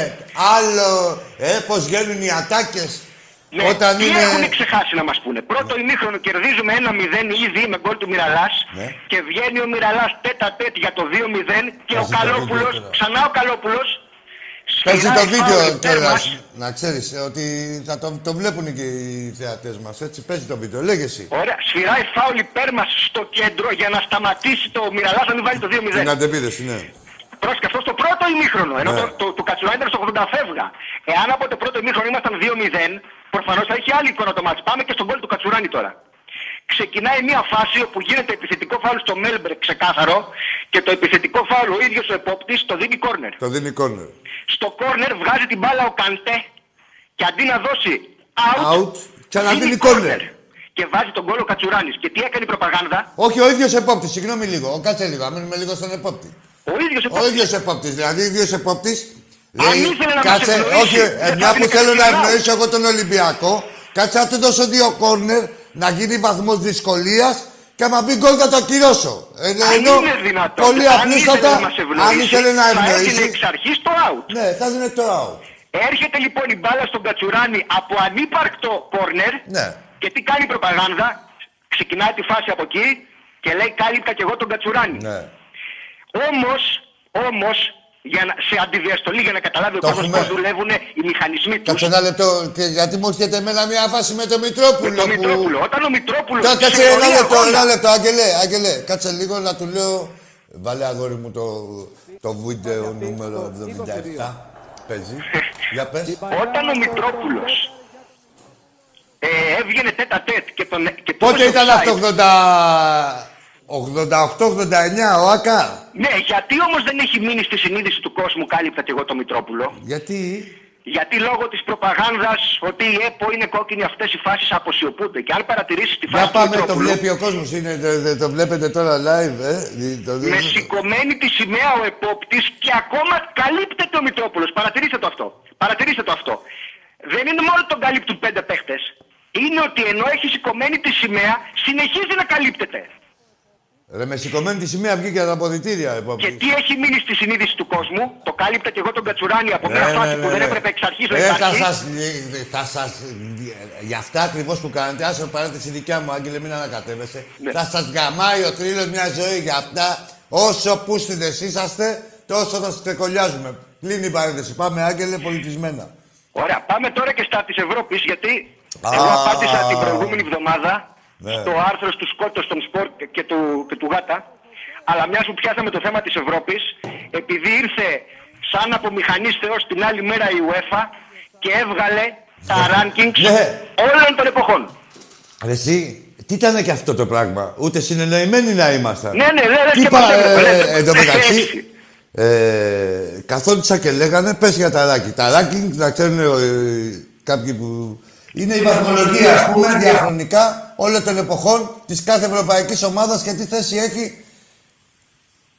Άλλο, ε, πώς βγαίνουν οι ατάκες. Ναι, Όταν τι είναι... έχουν ξεχάσει να μας πούνε. Πρώτο ημίχρονο κερδίζουμε 1-0 ήδη με γκολ του Μυραλά Ναι. και βγαίνει ο Μυραλά τέτα τέτ για το 2-0 και ο Παίζει το Καλόπουλος, βίντεο τώρα. ξανά ο Καλόπουλος. Παίζει το βίντεο κιόλας. Να ξέρεις ε, ότι θα το, το βλέπουν και οι θεατές μας, έτσι. Παίζει το βίντεο. Λέγε εσύ. Ωραία, σφυράει φάουλ υπέρ μας στο κέντρο για να σταματήσει το Μυραλάς να μην βάλει το 2-0. Την αντεπίδεση, ναι. Πρόσεχε αυτό στο πρώτο ημίχρονο. Ενώ Ναι. το, το, το Κατσουράνι ήταν στο 80 φεύγα. Εάν από το πρώτο ημίχρονο ήμασταν 2-0, προφανώς θα είχε άλλη εικόνα το μάτς. Πάμε και στον γκολ του Κατσουράνη τώρα. Ξεκινάει μια φάση όπου γίνεται επιθετικό φάουλ στο Μέλμπερ ξεκάθαρο και το επιθετικό φάουλ ο ίδιος ο επόπτης το δίνει κόρνερ. Το δίνει κόρνερ. Στο κόρνερ βγάζει την μπάλα ο Καντέ και αντί να δώσει out, Out, ξαναδίνει κόρνερ. Και βάζει τον γκολ ο Κατσουράνης. Και τι έκανε η προπαγάνδα, Όχι, ο ίδιος επόπτης. Συγγνώμη λίγο. Ο, κάτσε λίγο. Α μείνουμε λίγο στον επόπτη. ο ίδιος Ο ίδιος επόπτης. Δηλαδή, ο ίδιος επόπτης... Αν ήθελε να μας κάτσε, ευνοήσει, όχι, δεν ε, θα μια που έδινε θέλω να κανένα ευνοήσω εγώ τον Ολυμπιακό, κάτσε να του δώσω δύο κόρνερ, να γίνει βαθμός δυσκολίας και άμα μπει γκολ θα το ακυρώσω. Ε, Αν ενώ είναι δυνατόν, πολύ αν απλούστατα, ήθελε να μας ευνοήσει, αν ήθελε να θα έδινε ευνοήσει, εξ αρχής το out. ναι, θα δίνει το out. Έρχεται λοιπόν η μπάλα στον Κατσουράνη από ανύπαρκτο κόρνερ Ναι. και τι κάνει η προπαγάνδα; Ξεκινάει τη φάση από εκεί και λέει κάλυπτα και εγώ τον Κατσουράνη. Ναι. Όμως, όμως, για να, σε αντιδιαστολή για να καταλάβει ο Το κόσμος έχουμε. πώς δουλεύουν οι μηχανισμοί τους. Κάτσε ένα λεπτό, και γιατί μου έρχεται εμένα μια φάση με το Μητρόπουλο. Με το που- Μητρόπουλο. Όταν ο Μητρόπουλος Κα- Κάτσε σε ένα ωραία λεπτό, αγώνα- ένα λεπτό, Άγγελε, Άγγελε, κάτσε λίγο να του λέω. Βάλε αγόρι μου το, το βίντεο νούμερο 77. Παίζει. Για πες. Όταν ο Μητρόπουλος ε, έβγαινε τέτα τέτ και τον και του Πότε έδωσε ήταν offside. αυτό, 88-89 ο ΑΚΑ. Ναι, γιατί όμως δεν έχει μείνει στη συνείδηση του κόσμου κάλυπτα και εγώ το Μητρόπουλο. Γιατί; Γιατί λόγω της προπαγάνδας ότι η ΕΠΟ είναι κόκκινη αυτές οι φάσεις αποσιωπούνται. Και αν παρατηρήσεις τη φάση Για του πάμε, το Μητρόπουλου, βλέπει ο κόσμος. Είναι, το, το- το βλέπετε τώρα live, ε; Το, με σηκωμένη τη σημαία ο επόπτης και ακόμα καλύπτεται ο Μητρόπουλος. Παρατηρήστε το αυτό. Παρατηρήστε το αυτό. Δεν είναι μόνο τον καλύπτουν πέντε παίχτες. Είναι ότι ενώ έχει σηκωμένη τη σημαία, συνεχίζει να καλύπτεται. Ρε, με σηκωμένη τη σημαία βγήκε από τα αποδητήρια, Και επόμενη. τι έχει μείνει στη συνείδηση του κόσμου, το κάλυπτα και εγώ τον Κατσουράνη από μια φάση που δεν έπρεπε εξ αρχής να Ε, θα υπάρχει. σας, θα σας, για αυτά ακριβώς που κάνετε, άσε παρένθεση δικιά μου, Άγγελε, μην ανακατεύεσαι. Ναι. Θα σας γαμάει ο τρίλος μια ζωή για αυτά. Όσο πούστιδες είσαστε, τόσο θα σας ξεκολλιάζουμε. Κλείνει η παρένθεση. Πάμε, Άγγελε, πολιτισμένα. Ωραία, πάμε τώρα και στα της Ευρώπης, γιατί Α. εγώ απάντησα την προηγούμενη εβδομάδα Ναι. στο άρθρο του Σκότος των Σπορ και του, και του Γάτα, αλλά μιας που πιάσαμε το θέμα της Ευρώπης, επειδή ήρθε σαν από μηχανής θεός την άλλη μέρα η UEFA και έβγαλε τα rankings Ναι. όλων των εποχών. Ρε εσύ, τι ήταν και αυτό το πράγμα; Ούτε συνεννοημένοι να ήμασταν. Ναι, ναι, ναι, Τι και είπα, μας έπρεπε, ε, ναι. εν τω μεταξύ, Έτσι. ε, καθόντουσαν και λέγανε, πες για τα ράκι. Τα ράκι, να ξέρουν ε, κάποιοι που... Είναι η βαθμολογία, ας πούμε, διαχρονικά όλων των εποχών της κάθε ευρωπαϊκής ομάδας και τι θέση έχει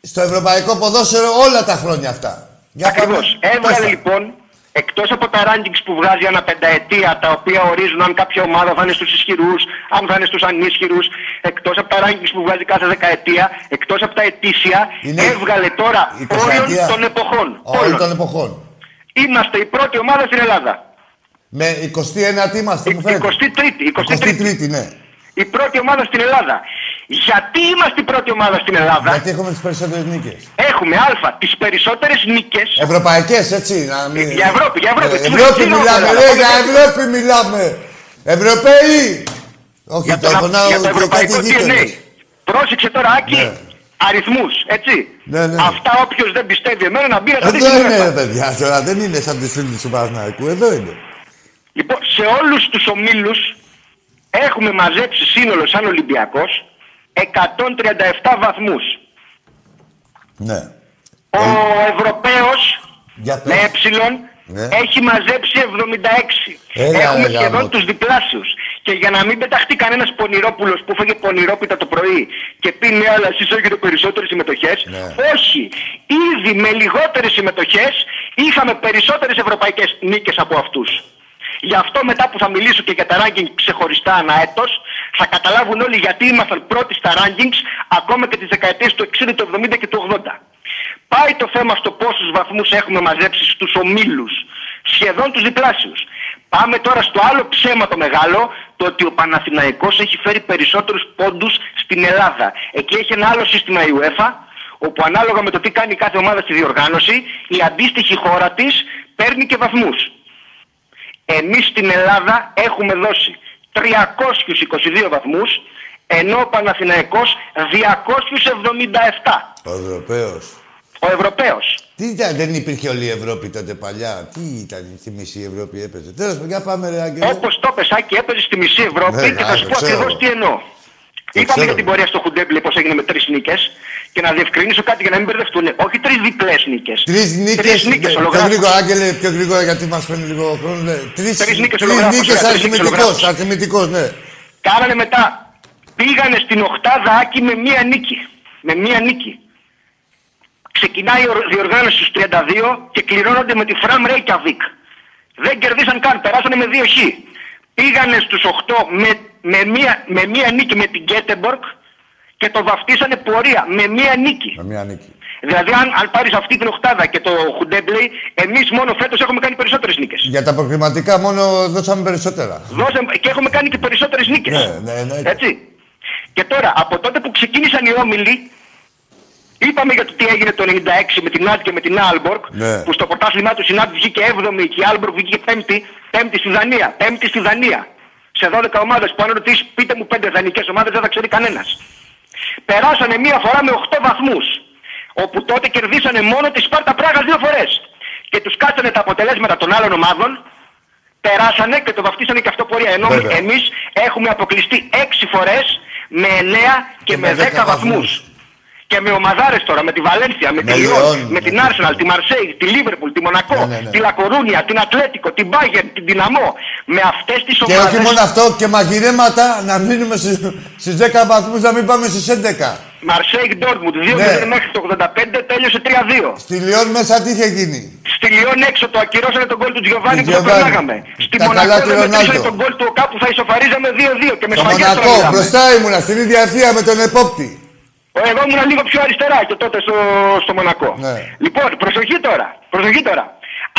στο ευρωπαϊκό ποδόσφαιρο όλα τα χρόνια αυτά. Για Ακριβώς. πάμε. Έβγαλε Πες τα. λοιπόν Εκτός από τα rankings που βγάζει ανά πενταετία, τα οποία ορίζουν αν κάποια ομάδα θα είναι στους ισχυρούς, αν θα είναι στους ανίσχυρους, εκτός από τα rankings που βγάζει κάθε δεκαετία, εκτός από τα ετήσια, Είναι έβγαλε τώρα η όριον εικοσαετία. των εποχών. Όλων Όλων. των εποχών. Είμαστε η πρώτη ομάδα στην Ελλάδα. Με 21η είμαστε, μου φαίνεται. 23η, 23η. 23η, ναι. Η πρώτη ομάδα στην Ελλάδα. Γιατί είμαστε η πρώτη ομάδα στην Ελλάδα; Γιατί έχουμε τις περισσότερες νίκες. Έχουμε α, τις περισσότερες νίκες Ευρωπαϊκές, έτσι. Να μην... Για Ευρώπη, για Ευρώπη. Ε, Τι Ευρώπη είναι μιλάμε, όλα, ρε, όλα. για Ευρώπη μιλάμε. Ευρωπαίοι! Όχι, για, το το, φωνάω για το και ευρωπαϊκό κάτι DNA. γείτονες. Πρόσεξε τώρα, Άκη, Ναι. αριθμούς, έτσι. Ναι, ναι. Αυτά όποιος δεν πιστεύει εμένα να μπει να τα δει Εδώ στην είναι, UEFA. ρε παιδιά, τώρα δεν είναι σαν τη φίλη του Παναθηναϊκού. Εδώ είναι. Λοιπόν, σε όλους τους ομίλους έχουμε μαζέψει σύνολο σαν Ολυμπιακός 137 βαθμούς. Ναι. Ο Ευρωπαίος Για πες. με ε Ναι. έχει μαζέψει 76. Έλα, Έχουμε ρε, σχεδόν γάμο. τους διπλάσιους. Και για να μην πεταχτεί κανένας πονηρόπουλος που φάγε πονηρόπιτα το πρωί και πει ναι αλλά εσείς έχετε περισσότερες συμμετοχές. Ναι. Όχι. Ήδη με λιγότερες συμμετοχές είχαμε περισσότερες ευρωπαϊκές νίκες από αυτούς. Γι' αυτό μετά που θα μιλήσω και για τα rankings ξεχωριστά ανά έτος, θα καταλάβουν όλοι γιατί ήμασταν πρώτοι στα rankings ακόμα και τις δεκαετίες του 60, του 70 και του 80. Πάει το θέμα στο πόσους βαθμούς έχουμε μαζέψει στους ομίλους. Σχεδόν τους διπλάσιους. Πάμε τώρα στο άλλο ψέμα το μεγάλο, το ότι ο Παναθηναϊκός έχει φέρει περισσότερους πόντους στην Ελλάδα. Εκεί έχει ένα άλλο σύστημα η UEFA, όπου ανάλογα με το τι κάνει κάθε ομάδα στη διοργάνωση, η αντίστοιχη χώρα της παίρνει και βαθμούς. Εμείς στην Ελλάδα έχουμε δώσει 322 βαθμούς, ενώ ο Παναθηναϊκός 277. Ο Ευρωπαίος. Ο Ευρωπαίος. Τι ήταν, δεν υπήρχε όλη η Ευρώπη τότε παλιά; Τι ήταν, στη μισή Ευρώπη έπαιζε; Τέλος πάντων, για πάμε, ρε Άγγελε. Όπως το πες, Άκη, έπαιζε στη μισή Ευρώπη Ναι, και θα σου το πω ξέρω. ακριβώς τι εννοώ. Το Είπαμε ξέρω. για την πορεία στο Χουντέμπλε πώς έγινε με τρεις νίκες και να διευκρινίσω κάτι για να μην μπερδευτούν. Όχι τρεις διπλές νίκες. Τρεις νίκες. Τρεις νίκες Πιο ολογράφος. γρήγορα, Άγγελε, πιο γρήγορα γιατί μας φαίνει λίγο χρόνο. Ναι. Τρει Τρεις νίκες τρεις ολογράφος, νίκες ωραία, τρεις νίκες αριθμητικός, ολογράφος. αριθμητικός, ναι. Κάνανε μετά. Πήγανε στην οκτάδα Άκη με μία νίκη. Με μία νίκη. Ξεκινάει η ορ- διοργάνωση στους 32 και κληρώνονται με τη Φραμ Reykjavik. Δεν κερδίσαν καν, περάσανε με 2 χ. Πήγανε στους 8 με, με, μία, με μία νίκη με την Γκέτεμπορκ και το βαφτίσανε πορεία με μία νίκη. Με μία νίκη. Δηλαδή αν, αν πάρεις αυτή την οκτάδα και το Χουντέμπλεϊ, εμείς μόνο φέτος έχουμε κάνει περισσότερες νίκες. Για τα προκριματικά μόνο δώσαμε περισσότερα. Δώσε, και έχουμε κάνει και περισσότερες νίκες. Ναι, ναι, ναι. Έτσι. Και τώρα, από τότε που ξεκίνησαν οι όμιλοι, είπαμε για το τι έγινε το 96 με την Ναντ και με την Άλμπορκ, Ναι. που στο πρωτάθλημά του η Ναντ βγήκε 7η και η Άλμπορκ βγήκε 5η, 5η στη Δανία. 5η στη Δανία. Σε 12 ομάδες που αν ρωτήσεις πείτε μου 5 δανεικές ομάδες δεν θα ξέρει κανένας. Περάσανε μία φορά με 8 βαθμούς, όπου τότε κερδίσανε μόνο τη Σπάρτα Πράγας δύο φορές. Και τους κάτσανε τα αποτελέσματα των άλλων ομάδων, περάσανε και το βαφτίσανε και αυτό πορεία. Ενώ Βέβαια. εμείς έχουμε αποκλειστεί 6 φορές με 9 και, με 10, δέκα βαθμούς. βαθμούς. Και με ομαδάρες τώρα, με τη Βαλένθια, με, Με τη Λιόν, Λιόν, με με την τη- Άρσεναλ, τη Μαρσέη, τη Λίβερπουλ, τη Μονακό, Ναι, ναι, ναι. τη Λακορούνια, την Ατλέτικο, την Μπάγερ, την Δυναμό. Με αυτές τις Και ομάδες... όχι μόνο αυτό, και μαγειρέματα να μείνουμε στις 10 βαθμούς, να μην πάμε στις 11. Μαρσέη Ντόρτμουντ, 2-0 Ναι. μέχρι το 85, τέλειωσε 3-2. Στη Λιόν μέσα τι είχε γίνει; Στη Λιόν έξω το ακυρώσανε τον γκολ του Τζιοβάνι Του που το Giovanni. περνάγαμε. Στη Τα Μονακό καλά του δεν μετρήσανε Ρονάλντο. τον γκολ του ΟΚΑ που θα ισοφαρίζαμε 2-2 και με Το σφαγές τώρα Μονακό, μιλάμε. μπροστά ήμουνα, στην ίδια ευθεία με τον επόπτη. Ο- Εγώ ήμουν λίγο πιο αριστερά και τότε στο, στο Μονακό. Ναι. Λοιπόν, προσοχή τώρα. Προσοχή τώρα.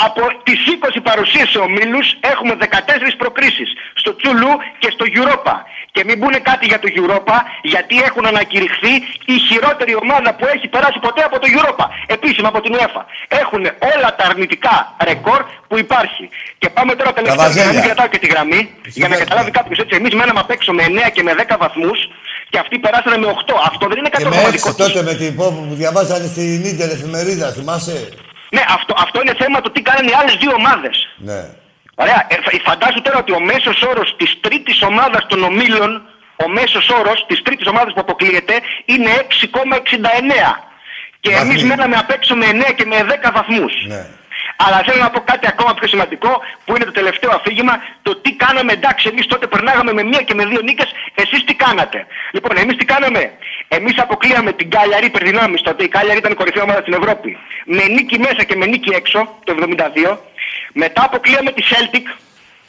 Από τις 20 παρουσίες σε ομίλους έχουμε 14 προκρίσεις στο Τσουλού και στο Europa. Και μην πούνε κάτι για το Europa γιατί έχουν ανακηρυχθεί η χειρότερη ομάδα που έχει περάσει ποτέ από το Europa. Επίσημα από την UEFA. Έχουν όλα τα αρνητικά ρεκόρ που υπάρχει. Και πάμε τώρα τελευταία για να μην βαζέλια. κρατάω και τη γραμμή για να Εσύ καταλάβει δεν- κάποιος έτσι. Εμείς μέναμε απ' έξω με 9 και με 10 βαθμούς και αυτοί περάσανε με 8. Αυτό δεν είναι Και κάτι με πραγματικό. έξι τότε με την πόπο που διαβάζανε στην Ίντερ εφημερίδα, θυμάσαι; Ναι, αυτό, αυτό είναι θέμα του τι κάνανε οι άλλες δύο ομάδες. Ναι. Ωραία. Ε, φα- φαντάσου τώρα ότι ο μέσος όρος της τρίτης ομάδας των ομίλων, ο μέσος όρος της τρίτης ομάδας που αποκλείεται είναι 6,69. Και Βαθμοί. εμείς μέναμε απ' έξω με 9 και με 10 βαθμούς. Ναι. Αλλά θέλω να πω κάτι ακόμα πιο σημαντικό που είναι το τελευταίο αφήγημα. Το τι κάναμε εντάξει, εμείς τότε περνάγαμε με μία και με δύο νίκες. Εσείς τι κάνατε. Λοιπόν, εμείς τι κάναμε; Εμείς αποκλείαμε την Κάλιαρη υπερδυνάμει τότε. Η Κάλιαρη ήταν η κορυφαία ομάδα στην Ευρώπη. Με νίκη μέσα και με νίκη έξω το 72. Μετά αποκλείαμε τη Celtic,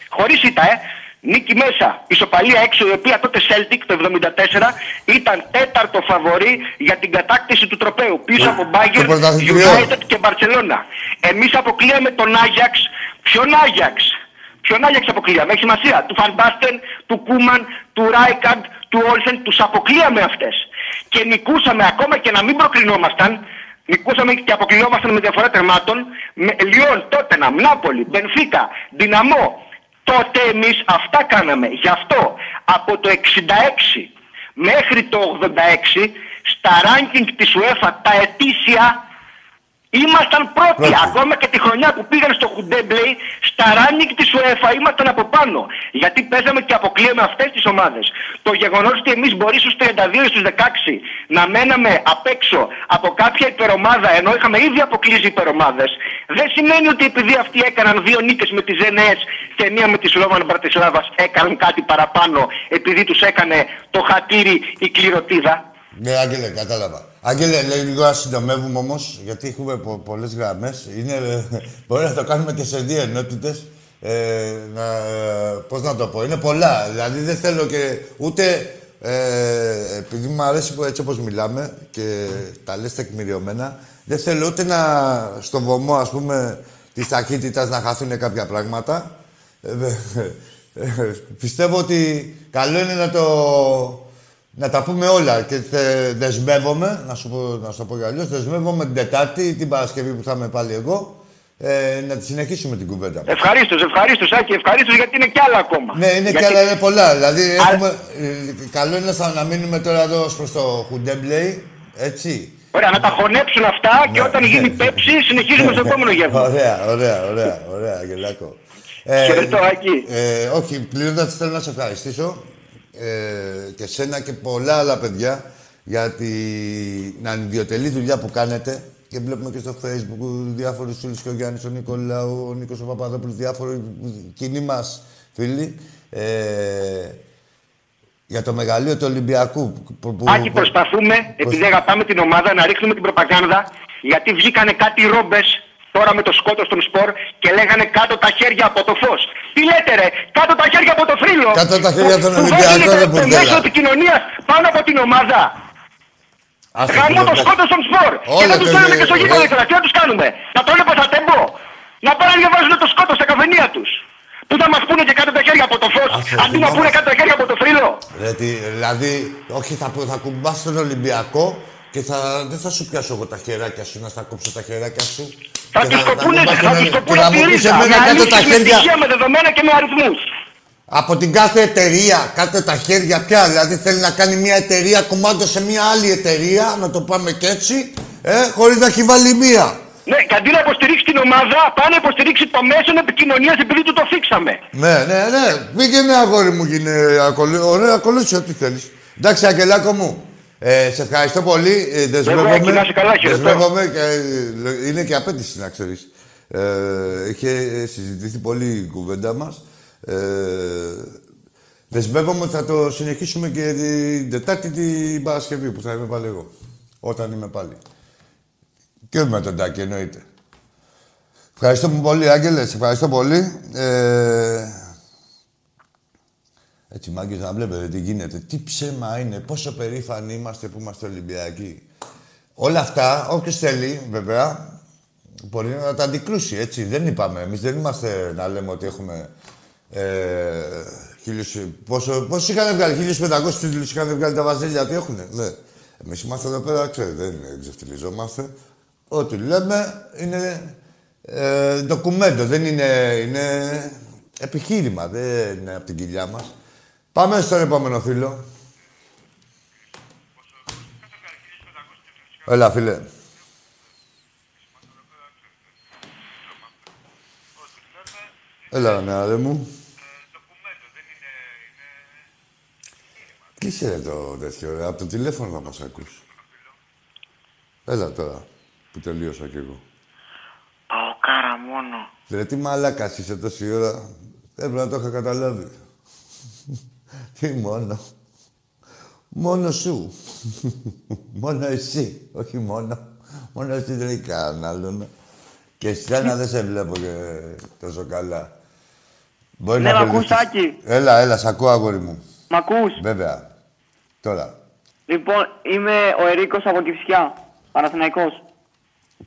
χωρίς ήττα, ε. Νίκη μέσα, ισοπαλία έξω, η οποία τότε Celtic το 74 ήταν τέταρτο φαβορή για την κατάκτηση του τροπέου. Πίσω από Bayern, United και Barcelona. Εμείς αποκλείαμε τον Άγιαξ. Ποιον Άγιαξ; Ποιον Άγιαξ αποκλείαμε, έχει σημασία. Του Φανμπάστεν, του Κούμαν, του Ράικαντ, του Όλσεν, τους αποκλείαμε αυτές. Και νικούσαμε ακόμα και να μην προκρινόμασταν, νικούσαμε και αποκλειόμασταν με διαφορά τερμάτων, με Λιόν, Τότεναμ, Νάπολη, Μπενφίκα, Δυναμό, Τότε εμείς αυτά κάναμε. Γι' αυτό από το 66 μέχρι το 86 στα ranking της UEFA τα ετήσια Ήμασταν πρώτοι. Ακόμα και τη χρονιά που πήγαν στο Χουντέμπλεϊ, στα ράνικ της UEFA ήμασταν από πάνω. Γιατί παίζαμε και αποκλείαμε αυτές τις ομάδες. Το γεγονός ότι εμείς μπορεί στους 32 ή στους 16 να μέναμε απ' έξω από κάποια υπερομάδα ενώ είχαμε ήδη αποκλείσει υπερομάδες, δεν σημαίνει ότι επειδή αυτοί έκαναν δύο νίκες με τις ΖΕΝΕΣ και μία με τη Σλόβαν Μπρατισλάβα έκαναν κάτι παραπάνω επειδή τους έκανε το χατήρι η κληροτίδα. Ναι, Άγγελε, κατάλαβα. Άγγελε, λέει λίγο να συντομεύουμε όμως, γιατί έχουμε πο πολλές γραμμές. Μπορεί να το κάνουμε και σε δύο ενότητες. Ε, να, πώς να το πω, είναι πολλά. Δηλαδή δεν θέλω και ούτε ε, επειδή μου αρέσει έτσι όπως μιλάμε και τα λες τεκμηριωμένα, δεν θέλω ούτε να στο βωμό, ας πούμε, της ταχύτητας να χαθούν κάποια πράγματα. Ε, ε, πιστεύω ότι καλό είναι να το να τα πούμε όλα και θε, δεσμεύομαι, να σου, πω, να σου το πω για αλλιώς, δεσμεύομαι την Τετάρτη, την Παρασκευή που θα είμαι πάλι εγώ, ε, να τη συνεχίσουμε την κουβέντα. Ευχαρίστως, ευχαρίστως, Άκη, ευχαρίστως γιατί είναι κι άλλα ακόμα. Ναι, είναι γιατί... κι άλλα, είναι πολλά. Δηλαδή, έχουμε, ε, καλό είναι να μείνουμε τώρα εδώ προς το Χουντέμπλεϊ, έτσι. Ωραία, να τα χωνέψουν αυτά και ναι, όταν γίνει ναι. πέψη συνεχίζουμε στο επόμενο γεύμα. Ωραία, ωραία, ωραία, ωραία, Αγγελάκο. Ε, Χαιρετώ, Άκη. Ε, όχι, πληρώντα θέλω να σε ευχαριστήσω ε, και σένα και πολλά άλλα παιδιά για την ανιδιοτελή δουλειά που κάνετε και βλέπουμε και στο facebook διάφορους φίλους και ο Γιάννης, ο Νικολάου, ο Νίκος ο Παπαδόπουλος, διάφοροι κοινοί μας φίλοι. Ε, για το μεγαλείο του Ολυμπιακού. Που, που, Άκη, προσπαθούμε, επειδή αγαπάμε την ομάδα, να ρίξουμε την προπαγάνδα, γιατί βγήκανε κάτι ρόμπες τώρα με το σκότος των σπορ και λέγανε κάτω τα χέρια από το φως. Τι λέτε ρε, κάτω τα χέρια από το φρύλο. Κάτω τα χέρια από τον Ολυμπιακό δεν μπορείς να μέσο επικοινωνίας πάνω από την ομάδα. Γαμώ το σκότος των σπορ. Και να τους κάνουμε και στο γήπεδο ήθελα. Τι να τους κάνουμε; Να το λένε θα τέμπω. Να πάνε να διαβάζουν το σκότος στα καφενεία τους. Πού θα μας πούνε και κάτω τα χέρια από το φως, αντί να πούνε κάτω τα χέρια από το φρύλο. Δηλαδή, όχι, θα, θα κουμπάς τον Ολυμπιακό και θα, δεν θα σου πιάσω εγώ τα χεράκια σου, να στα κόψω τα χεράκια σου. Θα του κοπούνες, θα του κοπούνες τη ρίζα. Με τα χέρια. με δεδομένα και με αριθμούς. Από την κάθε εταιρεία, κάτω τα χέρια πια. Δηλαδή θέλει να κάνει μια εταιρεία κομμάτι σε μια άλλη εταιρεία, να το πάμε και έτσι, ε, χωρίς να έχει βάλει μία. Ναι, και αντί να υποστηρίξει την ομάδα, πάει να υποστηρίξει το μέσο επικοινωνίας επειδή του το θίξαμε. Ναι, ναι, ναι. Πήγαινε αγόρι μου, γίνε Ωραία, ακολούθησε ό,τι θέλεις. Εντάξει, Αγγελάκο μου. Ε, σε ευχαριστώ πολύ. Ε, δεσμεύομαι, δεσμεύομαι και ε, είναι και απέτηση να ξέρεις. Ε, είχε συζητηθεί πολύ η κουβέντα μας. Ε, δεσμεύομαι ότι θα το συνεχίσουμε και την Τετάρτη την Παρασκευή που θα είμαι πάλι εγώ. Όταν είμαι πάλι. Και με τον Τάκη εννοείται. Ευχαριστώ πολύ, Άγγελε. Σε ευχαριστώ πολύ. Ε, έτσι, μάγκες, να βλέπετε τι γίνεται. Τι ψέμα είναι, πόσο περήφανοι είμαστε που είμαστε Ολυμπιακοί. Όλα αυτά, όποιος θέλει, βέβαια, μπορεί να τα αντικρούσει, έτσι. Δεν είπαμε. Εμείς δεν είμαστε να λέμε ότι έχουμε... Ε, χίλιους, πόσο, πόσο είχαν βγάλει, 1500 τίτλους είχαν βγάλει τα βαζέλια, τι έχουνε. Ναι. Εμείς είμαστε εδώ πέρα, ξέρετε, δεν ξεφτυλιζόμαστε. Ό,τι λέμε είναι ε, ντοκουμέντο, δεν είναι, είναι επιχείρημα, δεν είναι από την κοιλιά μας. Πάμε στον επόμενο φίλο. Έλα, φίλε. Έλα, νεαρέ μου. Κλείσε ρε το τέτοιο, ρε. Από το τηλέφωνο θα μας ακούς. Έλα τώρα, που τελείωσα κι εγώ. Παοκάρα μόνο. Ρε, τι μαλάκας είσαι τόση ώρα. Έπρεπε να το είχα καταλάβει. Τι μόνο. Μόνο σου. μόνο εσύ. Όχι μόνο. Μόνο εσύ δεν έχει κανέναν άλλον. Και σένα δεν σε βλέπω και τόσο καλά. Μπορεί Ναι, να μ' ακούς, μπερδευτείς. Άκη; Έλα, έλα, σ' ακούω, αγόρι μου. Μ' ακούς; Βέβαια. Τώρα. Λοιπόν, είμαι ο Ερίκος από Κυψιά, Παναθηναϊκός.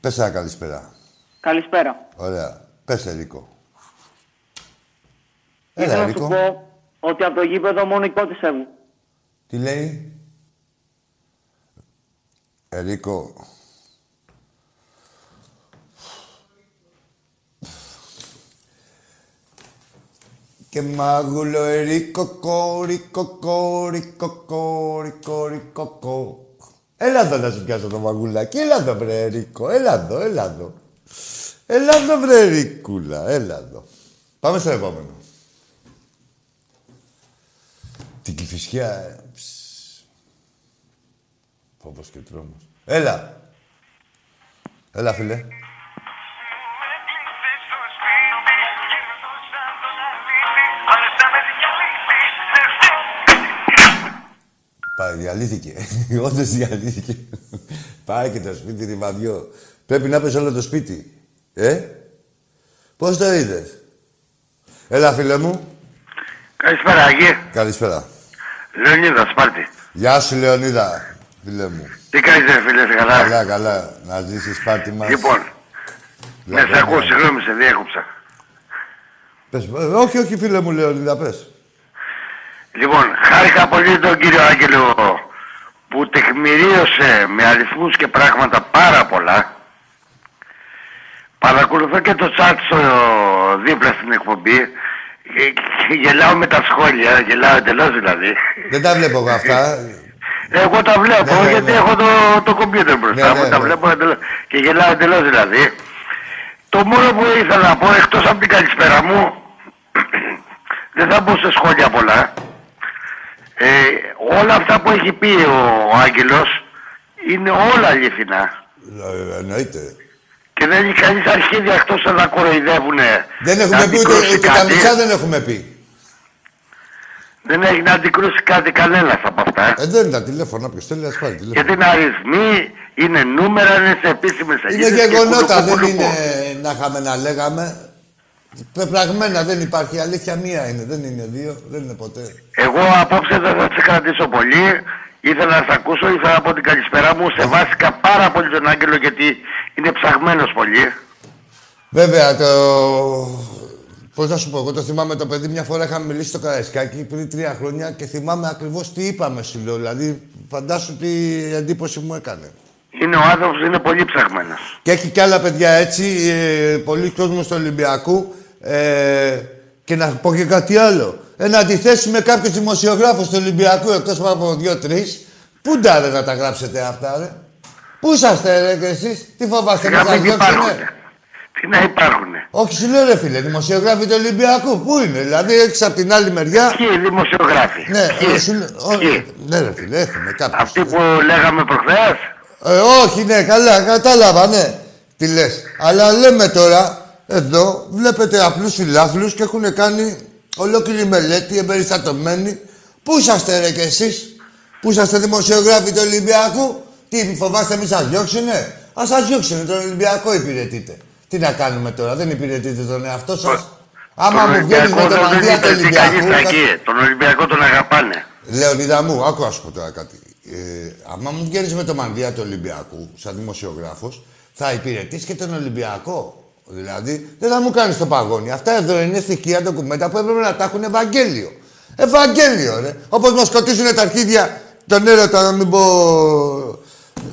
Πες ένα καλησπέρα. Καλησπέρα. Ωραία. Πες, Ερίκο. Έλα, Ήθελα να σου Ερίκο. πω; Ότι από το γήπεδο μόνο οι κότες φεύγουν. Τι λέει; Ερίκο. Και μάγουλο ερίκο κόρικο κόρικο κόρικο κόρικο κο. Έλα εδώ να σου πιάσω το μαγουλάκι. Έλα εδώ βρε Ερίκο. Έλα εδώ, έλα εδώ. Έλα εδώ βρε Ερίκουλα. Έλα εδώ. Πάμε στο επόμενο. Την Κηφισιά, ε. ψ. Φόβος και τρόμος. Έλα. Έλα, φίλε. Πάει, διαλύθηκε. Όντως διαλύθηκε. Πάει και το σπίτι ρημαδιό. Πρέπει να πες όλο το σπίτι. Ε, πώς το είδες; Έλα, φίλε μου. Καλησπέρα, Αγί. Καλησπέρα. Λεωνίδα, Σπάρτη. Γεια σου, Λεωνίδα, φίλε μου. Τι κάνεις, ρε φίλε, σε καλά; Καλά, καλά. Να ζήσεις πάρτι μας. Λοιπόν, ναι, σε ακούω, συγγνώμη, σε διέκοψα. Πες, ε, όχι, όχι, φίλε μου, Λεωνίδα, πες. Λοιπόν, χάρηκα πολύ τον κύριο Άγγελο που τεκμηρίωσε με αριθμούς και πράγματα πάρα πολλά. Παρακολουθώ και το chat στο δίπλα στην εκπομπή και- και γελάω με τα σχόλια, γελάω εντελώς δηλαδή. Δεν τα βλέπω εγώ αυτά. Εγώ τα βλέπω Ναι, ναι, γιατί ναι. έχω το, το κομπιούτερ μπροστά Ναι, μου, ναι, τα ναι. βλέπω εντελώς, και γελάω εντελώς δηλαδή. Το μόνο που ήθελα να πω εκτός από την καλησπέρα μου, δεν θα μπω σε σχόλια πολλά. Ε, όλα αυτά που έχει πει ο Άγγελος είναι όλα αληθινά. Ε, Εννοείται. Και δεν έχει κανείς αρχίδια εκτός να τα κοροϊδεύουνε. Δεν να έχουμε πει ούτε, αντικρούσει ούτε τα κάτι. μισά δεν έχουμε πει. Δεν έχει να αντικρούσει κάτι κανένας από αυτά. Ε, δεν είναι τα τηλέφωνα, ποιος θέλει να σου πάρει τηλέφωνο. Γιατί είναι αριθμοί, είναι νούμερα, είναι σε επίσημες Είναι σελίδες και γεγονότα, δεν κουλουκού, είναι κουλουκού. να είχαμε να λέγαμε. Πεπραγμένα δεν υπάρχει. Αλήθεια μία είναι, δεν είναι δύο, δεν είναι ποτέ. Εγώ απόψε δεν θα σε κρατήσω πολύ. Ήθελα να σε ακούσω, ήθελα να πω την καλησπέρα μου. Σεβάστηκα πάρα πολύ τον Άγγελο γιατί είναι ψαγμένος πολύ. Βέβαια, το. Πώς να σου πω, εγώ το θυμάμαι το παιδί μια φορά είχαμε μιλήσει στο Καραϊσκάκι πριν τρία χρόνια και θυμάμαι ακριβώς τι είπαμε, σου λέω. Δηλαδή, φαντάσου τι εντύπωση μου έκανε. Είναι ο άνθρωπος, είναι πολύ ψαγμένος. Και έχει και άλλα παιδιά έτσι, ε, πολλοί κόσμος του Ολυμπιακού. Ε, και να πω και κάτι άλλο. Ε, να αντιθέσει με κάποιους δημοσιογράφους του Ολυμπιακού, εκτός από δύο-τρεις, πού ρε να τα γράψετε αυτά, ρε; Πού είσαστε, ρε, και εσείς; Τι φοβάστε, να Σιγά σας μην υπάρχουνε. διώξουνε. Τι να υπάρχουνε; Όχι, σου λέω, ρε, φίλε, δημοσιογράφοι του Ολυμπιακού. Πού είναι, δηλαδή, έχεις από την άλλη μεριά. Ποιοι οι δημοσιογράφοι; Ναι, Ποιοι; ε, σου λέω, ό, Ποιοι; ναι, ρε, φίλε, έχουμε κάποιους. Αυτοί που λέγαμε προχθές; Ε, όχι, ναι, καλά, κατάλαβα, ναι. Τι λες. Αλλά λέμε τώρα, εδώ, βλέπετε απλούς φιλάθλους και έχουν κάνει ολόκληρη μελέτη, εμπεριστατωμένη. Πού είσαστε ρε κι εσείς, πού είσαστε δημοσιογράφοι του Ολυμπιακού, τι φοβάστε μη σας διώξουνε; Ας σας διώξουνε, τον Ολυμπιακό υπηρετείτε. Τι να κάνουμε τώρα, δεν υπηρετείτε τον εαυτό σας; Άμα τον μου βγαίνεις με Ολυμπιακό το δεν μαντία του υπηρετεί κανείς Ολυμπιακού... εκεί. Τον Ολυμπιακό τον αγαπάνε. Λεωνίδα μου, άκου να σου πω τώρα κάτι. Ε, άμα μου βγαίνεις με το μανδύα του Ολυμπιακού, σαν δημοσιογράφος, θα υπηρετείς και τον Ολυμπιακό; Δηλαδή, δεν θα μου κάνεις το παγόνι. Αυτά εδώ είναι στοιχεία ντοκουμέντα που έπρεπε να τα έχουν Ευαγγέλιο. Ευαγγέλιο, ρε. Όπως μας σκοτήσουν τα αρχίδια τον έρωτα, να μην πω.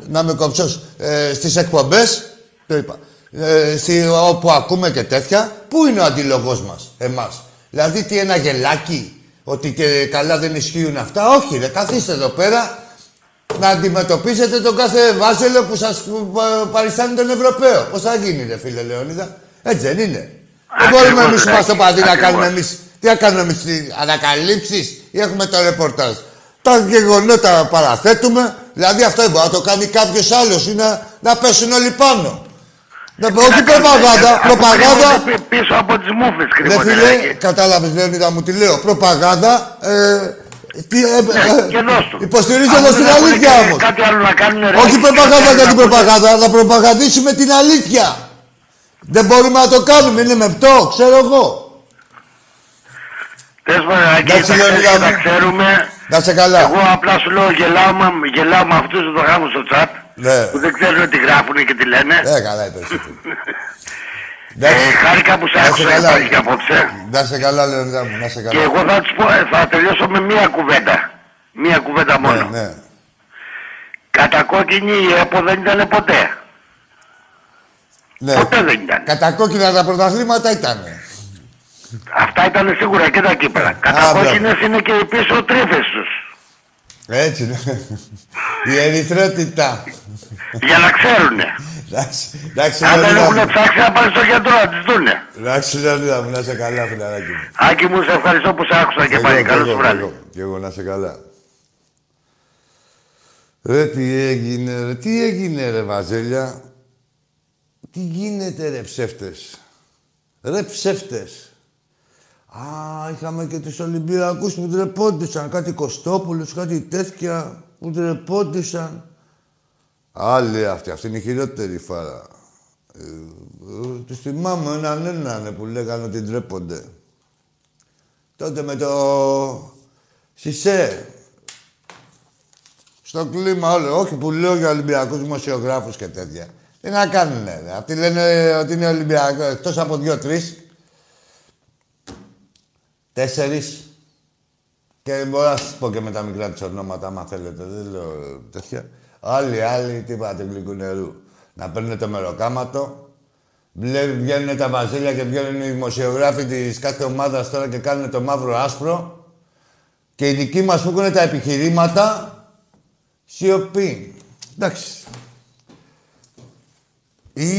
να είμαι κοψό, ε, στις εκπομπές. Το είπα. Ε, στη, όπου ακούμε και τέτοια, πού είναι ο αντίλογο μας, εμάς. Δηλαδή, τι ένα γελάκι, ότι και καλά δεν ισχύουν αυτά. Όχι, ρε, καθίστε εδώ πέρα να αντιμετωπίσετε τον κάθε βάζελο που σας πα- παριστάνει τον Ευρωπαίο. Πώς θα γίνει, ρε φίλε Λεωνίδα. Έτσι δεν είναι. Δεν Ακριβώς, μπορούμε εμείς που είμαστε Άκη, παδί να ακριβώς. κάνουμε εμείς. Τι να κάνουμε εμείς, τι, ανακαλύψεις ή έχουμε το ρεπορτάζ. Τα γεγονότα παραθέτουμε. Δηλαδή αυτό δεν μπορεί να το κάνει κάποιος άλλος ή να, να πέσουν όλοι πάνω. Να, όχι προπαγάνδα, προπαγάνδα. Κρύβονται πι- Πίσω από τις μούφες Ρε κρύβονται. φίλε, ρε. κατάλαβες Λεωνίδα μου τι λέω. Προπαγάνδα. Ε, τι, ε, ε, και δώσ' του. υποστηρίζοντας Αν την δεν έχουν αλήθεια και όμως. Κάτι άλλο να κάνουν. ρε, Όχι τι προπαγάνδα να για την πούνε. προπαγάνδα, να προπαγανδίσουμε την αλήθεια. Δεν μπορούμε να το κάνουμε, είναι μεπτό, ξέρω εγώ. Πες μου, Άκη, Εντάξει, τα ξέρεις Λεωνίδα και τα μου. ξέρουμε. Να σε καλά. Εγώ απλά σου λέω γελάω, με- γελάω με αυτούς που το γράφουν στο chat. Ναι. Που δεν ξέρουν τι γράφουν και τι λένε. Ε, καλά είπε εσύ. Ε, χάρηκα που σε Να σε άκουσα καλά. υπάρχει απόψε. Να σε καλά, Λεωνίδα μου, να σε Και καλά. εγώ θα τους πω, ε, θα τελειώσω με μία κουβέντα. Μία κουβέντα Ναι, μόνο. ναι. Κατακόκκινη η ΕΠΟ δεν ήταν ποτέ. ναι. Ποτέ δεν ήταν. Κατακόκκινα τα πρωταθλήματα ήταν. Αυτά ήταν σίγουρα και τα κύπελα. Κατακόκκινες είναι και οι πίσω τρίφες τους. Έτσι, ναι. Η ερυθρότητα. Για να ξέρουνε. Εντάξει, εντάξει, Αν δεν Λεωνίδα έχουν μου. ψάξει να πάνε στο γιατρό να τις δούνε. Εντάξει, Λεωνίδα μου, να σε καλά, φιλαράκι μου. Άκη μου, σε ευχαριστώ που σε άκουσα και Εγώ, πάλι. κι Καλό εγώ, σου κι βράδυ. εγώ, Κι εγώ, να σε καλά. Ρε, τι έγινε, ρε, τι έγινε, ρε, Βαζέλια; Τι γίνεται, ρε, ψεύτες; Ρε, ψεύτες. Α, είχαμε και τους Ολυμπιακούς που ντρεπόντουσαν. Κάτι Κωστόπουλους, κάτι τέτοια που ντρεπόντουσαν. Άλλοι αυτοί, αυτή είναι η χειρότερη φάρα. Ε, ε, τους θυμάμαι έναν έναν που λέγανε ότι ντρέπονται. Τότε με το Σισε. Στο κλίμα όλο. Όχι που λέω για Ολυμπιακούς δημοσιογράφους και τέτοια. Τι να κάνουνε. ρε. Αυτοί λένε ότι είναι Ολυμπιακός. Εκτός από δύο-τρεις. Τέσσερις. Και μπορώ να σας πω και με τα μικρά τους ονόματα, άμα θέλετε. Δεν λέω τέτοια. Άλλοι, άλλοι, τι είπατε, γλυκού νερού. Να παίρνουν το μεροκάματο. Βλέ- Βγαίνουν τα βαζέλια και βγαίνουν οι δημοσιογράφοι της κάθε ομάδας τώρα και κάνουν το μαύρο άσπρο. Και οι δικοί μας που έχουν τα επιχειρήματα, σιωπή. Εντάξει. Ή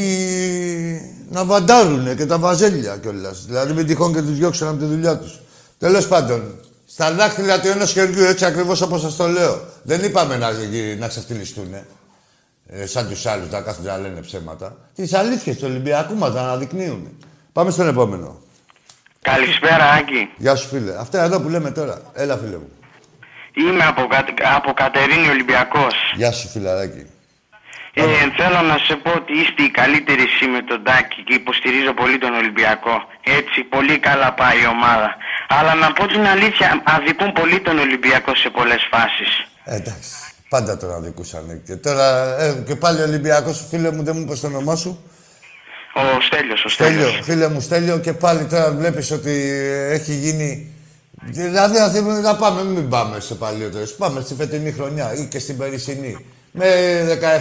να βαντάρουνε και τα βαζέλια κιόλας. Δηλαδή μην τυχόν και τους διώξουν από τη δουλειά τους. Τέλος πάντων, στα δάχτυλα του ενός χεριού, έτσι ακριβώς όπως σας το λέω. Δεν είπαμε να, να ξεφτυλιστούν. Ε, σαν τους άλλους να κάθονται να λένε ψέματα. Τις αλήθειες του Ολυμπιακού μας να αναδεικνύουν. Πάμε στον επόμενο. Καλησπέρα, Άκη. Γεια σου, φίλε. Αυτά εδώ που λέμε τώρα. Έλα, φίλε μου. Είμαι από, Κα- από Κατερίνη Ολυμπιακός. Γεια σου, φιλαράκι. Ε, θέλω να σε πω ότι είστε οι καλύτεροι εσύ με τον Τάκη και υποστηρίζω πολύ τον Ολυμπιακό. Έτσι, πολύ καλά πάει η ομάδα. Αλλά να πω την αλήθεια, αδικούν πολύ τον Ολυμπιακό σε πολλές φάσεις. Ε, εντάξει. Πάντα τον αδικούσαν. Και τώρα ε, και πάλι ο Ολυμπιακός, φίλε μου, δεν μου είπες το όνομά σου. Ο Στέλιος, ο Στέλιο, Στέλιος. φίλε μου, Στέλιο, και πάλι τώρα βλέπεις ότι έχει γίνει. Δηλαδή, να θέλουμε να πάμε, μην πάμε σε παλιότερες. Πάμε στη φετινή χρονιά ή και στην περσινή. Με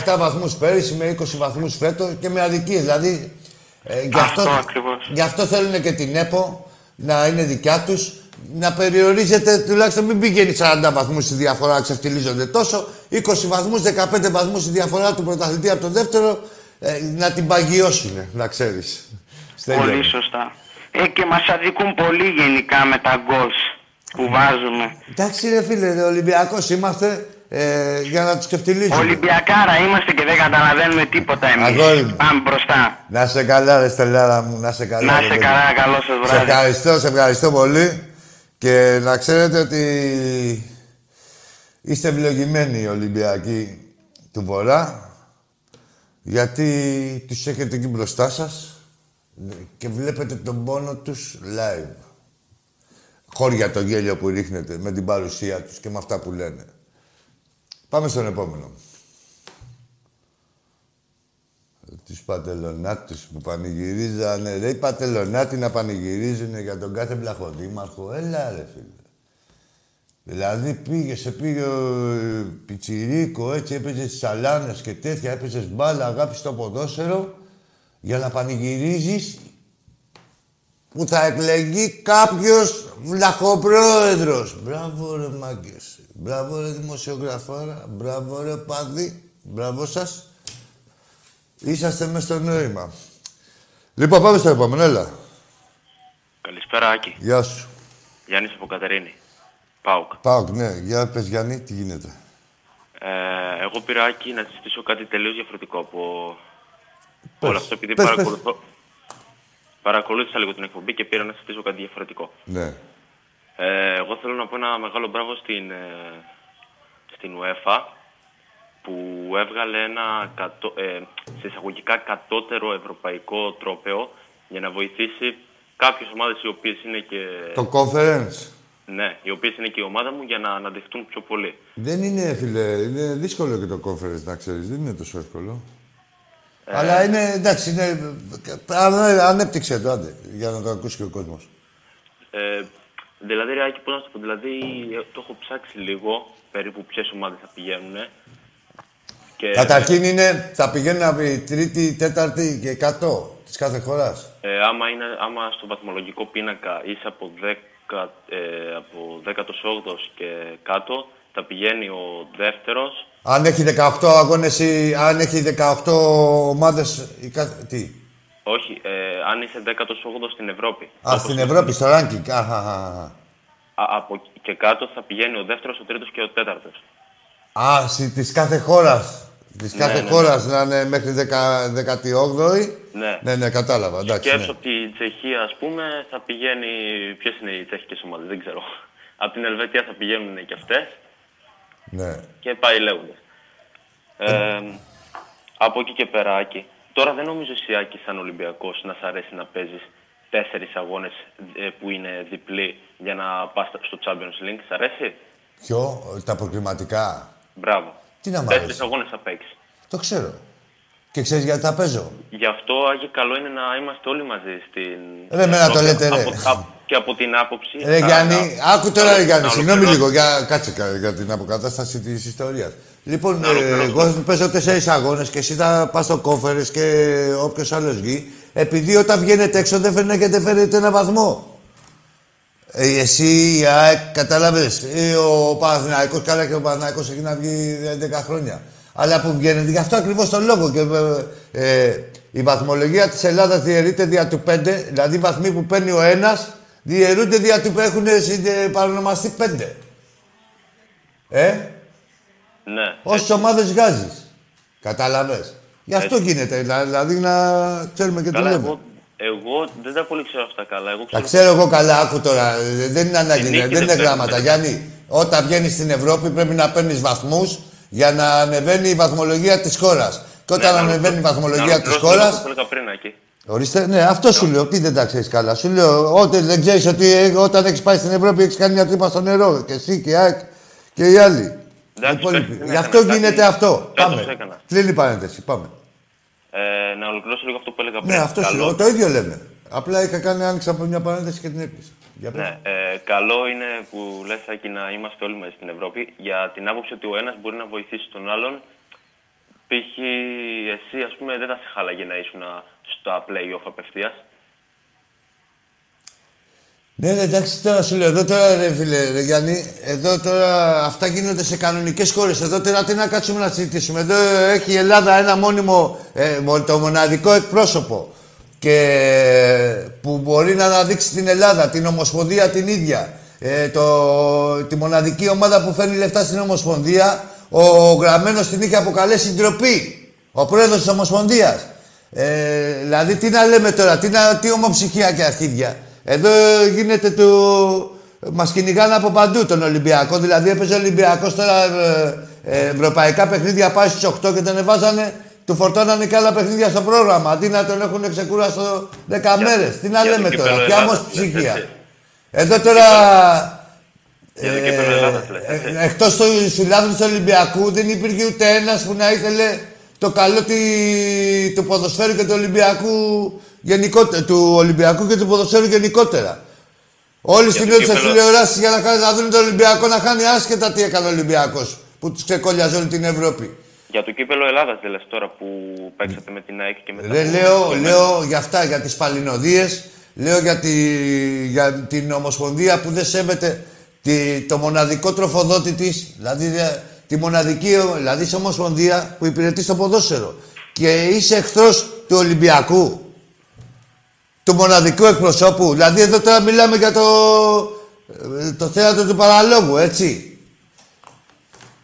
17 βαθμούς πέρυσι, με 20 βαθμούς φέτος και με αδικίες. Δηλαδή, ε, γι' αυτό, Αυτό ακριβώς. γι' αυτό θέλουν και την ΕΠΟ να είναι δικιά τους. Να περιορίζεται, τουλάχιστον μην πηγαίνει 40 βαθμούς η διαφορά, ξεφτυλίζονται τόσο. 20 βαθμούς, 15 βαθμούς η διαφορά του πρωταθλητή από τον δεύτερο, ε, να την παγιώσουν, να ξέρεις. Πολύ σωστά. Ε, και μας αδικούν πολύ γενικά με τα γκολς που βάζουμε. Εντάξει, ρε φίλε, Ολυμπιακός είμαστε ε, για να τους ξεφτυλίζουμε. Ολυμπιακάρα είμαστε και δεν καταλαβαίνουμε τίποτα εμείς. Αγόρι μου. Πάμε μπροστά. Να σε καλά, ρε Στελάρα μου, να σε καλά. Να ρε σε παιδί. καλά, καλό σας Σε βράδυ. ευχαριστώ, σε ευχαριστώ πολύ. Και να ξέρετε ότι είστε ευλογημένοι οι Ολυμπιακοί του Βορρά, γιατί τους έχετε εκεί μπροστά σας και βλέπετε τον πόνο τους live. Χώρια το γέλιο που ρίχνετε με την παρουσία τους και με αυτά που λένε. Πάμε στον επόμενο. Τους πατελονάτους που πανηγυρίζανε. Ρε, οι πατελονάτοι να πανηγυρίζουν για τον κάθε βλαχοδήμαρχο. Έλα, ρε, φίλε. Δηλαδή πήγε, σε πήγε ο ε, Πιτσιρίκο, έτσι έπαιζε στις σαλάνες και τέτοια, έπαιζες μπάλα, αγάπης στο ποδόσφαιρο, για να πανηγυρίζεις που θα εκλεγεί κάποιος βλαχοπρόεδρος. Μπράβο ρε μάγκες. Μπράβο ρε δημοσιογραφάρα. Μπράβο ρε παδί. Μπράβο σας. Είσαστε μέσα στο νόημα. Λοιπόν, πάμε στο επόμενο. Έλα. Καλησπέρα, Άκη. Γεια σου. Γιάννης από Κατερίνη. Πάουκ. Πάω, ναι. Για πες Γιάννη, τι γίνεται; Ε, εγώ πήρα, Άκη, να συζητήσω κάτι τελείως διαφορετικό από Πες. όλο αυτό, επειδή Πες, πες. παρακολουθώ... Παρακολούθησα λίγο την εκπομπή και πήρα να συζητήσω κάτι διαφορετικό. Ναι. Ε, εγώ θέλω να πω ένα μεγάλο μπράβο στην, ε, στην UEFA που έβγαλε ένα κατώ, ε, σε εισαγωγικά κατώτερο ευρωπαϊκό τρόπεο για να βοηθήσει κάποιες ομάδες οι οποίες είναι και... Το conference. Ναι, οι οποίες είναι και η ομάδα μου για να αναδειχτούν πιο πολύ. Δεν είναι, φίλε, είναι δύσκολο και το conference να ξέρεις. Δεν είναι τόσο εύκολο. Αλλά είναι, εντάξει, είναι... αν- Ανέπτυξε το, άντε, για να το ακούσει και ο κόσμος. Ε, δηλαδή, Ρεάκη, πώς να σου το πω, δηλαδή, ε, το έχω ψάξει λίγο, περίπου ποιες ομάδες θα πηγαίνουν. Και, Καταρχήν είναι, θα πηγαίνουν από η τρίτη, τέταρτη και κάτω της κάθε χώρας. ε, άμα, είναι, άμα στο βαθμολογικό πίνακα είσαι από, 10, ε, από 18ος και κάτω, θα πηγαίνει ο δεύτερος. Αν έχει 18 αγώνες ή αν έχει 18 ομάδες η κάθε... Τι; Όχι, ε, αν είσαι 18ο στην Ευρώπη. Α, όπως στην είναι- Ευρώπη, στο ranking. Αχ, αχ, αχ. Α, από εκεί και κάτω θα πηγαίνει ο δεύτερος, ο τρίτος και ο τέταρτος. Α, στη- της κάθε χώρας. Της Ναι, κάθε ναι, ναι. χώρας να είναι μέχρι 18η. Ναι. Ναι, ναι, κατάλαβα. Εντάξει, Σκέψω ναι. από τη Τσεχία, ας πούμε, θα πηγαίνει... Ποιες είναι οι τσεχικές ομάδες, δεν ξέρω. Από την Ελβετία θα πηγαίνουν και αυτές ναι. και πάει λέγοντας. Ε, από εκεί και πέρα, Άκη. Τώρα δεν νομίζω εσύ, Άκη, σαν Ολυμπιακός, να σ' αρέσει να παίζεις τέσσερις αγώνες ε, που είναι διπλή για να πας στο Champions League. Σ' αρέσει; Ποιο, τα προκριματικά. Μπράβο. Τι να μ' Τέσσερις αρέσει; αγώνες θα παίξεις. Το ξέρω. Και ξέρεις γιατί θα παίζω; Γι' αυτό, Άγιε, καλό είναι να είμαστε όλοι μαζί στην... Ρε, εμένα το λέτε, ρε. Από, από- και από την άποψη... Ρε να- Γιάννη, να- άκου τώρα ρε να- Γιάννη, να συγγνώμη ολοκληρώσω. λίγο, για, κάτσε κα- για την αποκατάσταση της ιστορίας. Λοιπόν, Να ε, ολοκληρώσω. εγώ παίζω τέσσερις αγώνες και εσύ θα πας στο κόφερες και όποιος άλλος βγει, επειδή όταν βγαίνετε έξω δεν φέρνετε δεν φέρετε ένα βαθμό. Ε, εσύ, η ΑΕΚ, κατάλαβες, ε, ο Παναθηναϊκός, καλά και ο Παναθηναϊκός έχει να βγει 10 χρόνια. Αλλά που βγαίνετε, γι' αυτό ακριβώς τον λόγο. Και, ε, ε, η βαθμολογία της Ελλάδας διαιρείται δια του 5, δηλαδή οι βαθμοί που παίρνει ο ένας διαιρούνται δια του που έχουν συντε- παρονομαστεί 5. Ε, Ναι. όσες ομάδες βγάζεις. Κατάλαβες. Γι' αυτό γίνεται, δηλα- δηλαδή να ξέρουμε και τι Καλά, λέμε. εγώ, εγώ δεν τα πολύ ξέρω αυτά καλά. Εγώ Τα ξέρω... ξέρω εγώ καλά, άκου τώρα. ε, Δεν είναι ανάγκη, Την δεν νίκη είναι δεν γράμματα. παίρνουμε. Γιάννη, όταν βγαίνεις στην Ευρώπη πρέπει να παίρνεις βαθμούς για να ανεβαίνει η βαθμολογία της χώρας. Και όταν Ναι, να ανεβαίνει η ολοκληρώσω- βαθμολογία να της ολοκληρώσω λίγο χώρα. αυτό που έλεγα πριν, εκεί. Ορίστε, ναι, αυτό σου λέω. Τι δεν τα ξέρεις καλά. Σου λέω, όταν δεν ξέρεις ότι ε, όταν έχεις πάει στην Ευρώπη έχεις κάνει μια τρύπα στο νερό. Και εσύ και η ΑΕΚ και οι άλλοι. Εντάξει, Οι υπόλοιποι. πες, δεν Γι' αυτό έκανα γίνεται κάτι. αυτό. Φέτος Πάμε. έκανα. Κλείνει η παρένθεση. Πάμε. Ε, να ολοκληρώσω λίγο αυτό που έλεγα πριν. Ναι, αυτό σου καλό, λέω. Το ίδιο λέμε. Απλά είχα κάνει άνοιξα από μια παρένθεση και την έκλεισα. Για πες. Ναι, ε, καλό είναι που λες Άκη να είμαστε όλοι μαζί στην Ευρώπη για την άποψη ότι ο ένας μπορεί να βοηθήσει τον άλλον. Π.χ. εσύ ας πούμε δεν θα σε χάλαγε να ήσουν στα play-off απευθείας. Ναι, ναι, εντάξει, τώρα σου λέω, εδώ τώρα ρε φίλε, ρε Γιάννη, εδώ τώρα αυτά γίνονται σε κανονικές χώρες. Εδώ τώρα τι να κάτσουμε να συζητήσουμε. Εδώ έχει η Ελλάδα ένα μόνιμο, ε, μο- το μοναδικό εκπρόσωπο και που μπορεί να αναδείξει την Ελλάδα, την Ομοσπονδία την ίδια. Ε, το, τη μοναδική ομάδα που φέρνει λεφτά στην Ομοσπονδία, ο Γραμμένος την είχε αποκαλέσει ντροπή. Ο πρόεδρος της Ομοσπονδίας. Ε, δηλαδή, τι να λέμε τώρα, τι, να, τι ομοψυχία και αρχίδια. Εδώ γίνεται του... Μας κυνηγάνε από παντού τον Ολυμπιακό. Δηλαδή, έπαιζε ο Ολυμπιακός τώρα ε, ε, ευρωπαϊκά παιχνίδια πάει στις 8 και τον εβάζανε, του φορτώνανε και άλλα παιχνίδια στο πρόγραμμα. Αντί να τον έχουν ξεκούραστο 10 μέρες. Τι να για το λέμε κύπελλο τώρα, ποια Ελλάδας, ομοψυχία. λες, έτσι. Εδώ τώρα... Για το κύπελλο Ελλάδας, λες, έτσι. ε, εκτός του συλλάδου του Ολυμπιακού δεν υπήρχε ούτε ένας που να ήθελε το καλό τη- του ποδοσφαίρου και του Ολυμπιακού γενικότερα, του Ολυμπιακού και του ποδοσφαίρου γενικότερα. Όλοι στην το ώρα στις κύπελλο- τηλεοράσεις για να, χάνει- να δουν τον Ολυμπιακό να χάνει άσχετα τι έκανε ο Ολυμπιακός που τους ξεκόλλιαζε όλη την Ευρώπη. Για το κύπελο Ελλάδας δεν λες τώρα που παίξατε με την ΑΕΚ και με τα Ρε, λέω, λέω για αυτά, για τις παλινοδίες, λέω για, τη, για την Ομοσπονδία που δεν σέβεται τη, το μοναδικό τροφοδότη της, δηλαδή δε- τη μοναδική, δηλαδή σε Ομοσπονδία που υπηρετεί στο ποδόσφαιρο. Και είσαι εχθρός του Ολυμπιακού, του μοναδικού εκπροσώπου. Δηλαδή εδώ τώρα μιλάμε για το, ε, το θέατρο του παραλόγου, έτσι.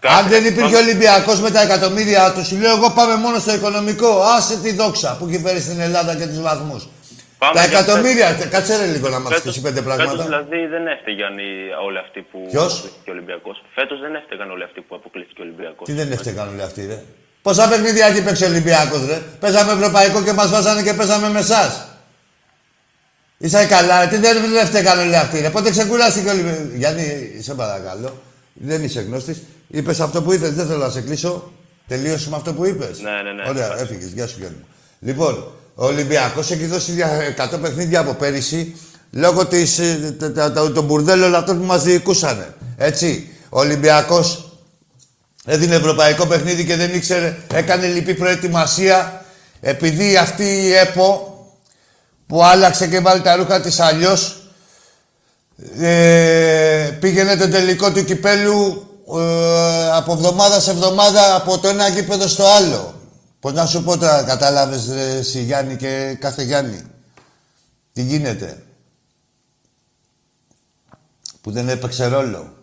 Αν δεν υπήρχε ο Ολυμπιακός με τα εκατομμύρια τους, σου λέω εγώ πάμε μόνο στο οικονομικό. Άσε τη δόξα που έχει φέρει στην Ελλάδα και τους βαθμούς. Πάμε Τα για εκατομμύρια, τε- κάτσε ρε λίγο να μας Φέτος, πεις πέντε φέτος πράγματα. δηλαδή δεν έφταιγαν οι- όλοι αυτοί που Ποιος; αποκλείστηκε ο Ολυμπιακός. Φέτος δεν έφταιγαν όλοι αυτοί που αποκλείστηκε ο Ολυμπιακός. Τι δεν έφταιγαν όλοι αυτοί, ρε; Πόσα παιχνίδια έχει παίξει ο Ολυμπιακός, ρε; Παίζαμε ευρωπαϊκό και μας βάζανε και παίζαμε με εσάς. Είσαι καλά, ρε. Τι δεν έφταιγαν όλοι αυτοί, ρε. Πότε ξεκουράστηκε ο Ολυμπιακός. Γιάννη, σε παρακαλώ. Δεν είσαι γνώστης. Είπες αυτό που ήθελες, δεν θέλω να σε κλείσω. Τελείωσε με αυτό που είπες. Ναι, ναι, ναι. Ωραία, έφυγες. Γεια σου, Γιάννη. Λοιπόν, ο Ολυμπιακός έχει δώσει δια- 100 παιχνίδια από πέρυσι λόγω της, ε, τα- τα- τα- των μπουρδέλων αυτών που μας διοικούσανε. Έτσι. Ο Ολυμπιακός έδινε ευρωπαϊκό παιχνίδι και δεν ήξερε, έκανε λυπή προετοιμασία επειδή αυτή η ΕΠΟ που άλλαξε και βάλει τα ρούχα της αλλιώς ε, πήγαινε το τελικό του κυπέλου ε, από εβδομάδα σε εβδομάδα από το ένα γήπεδο στο άλλο. Πώς να σου πω τώρα, κατάλαβες ρε, εσύ Γιάννη και κάθε Γιάννη. Τι γίνεται. Που δεν έπαιξε ρόλο.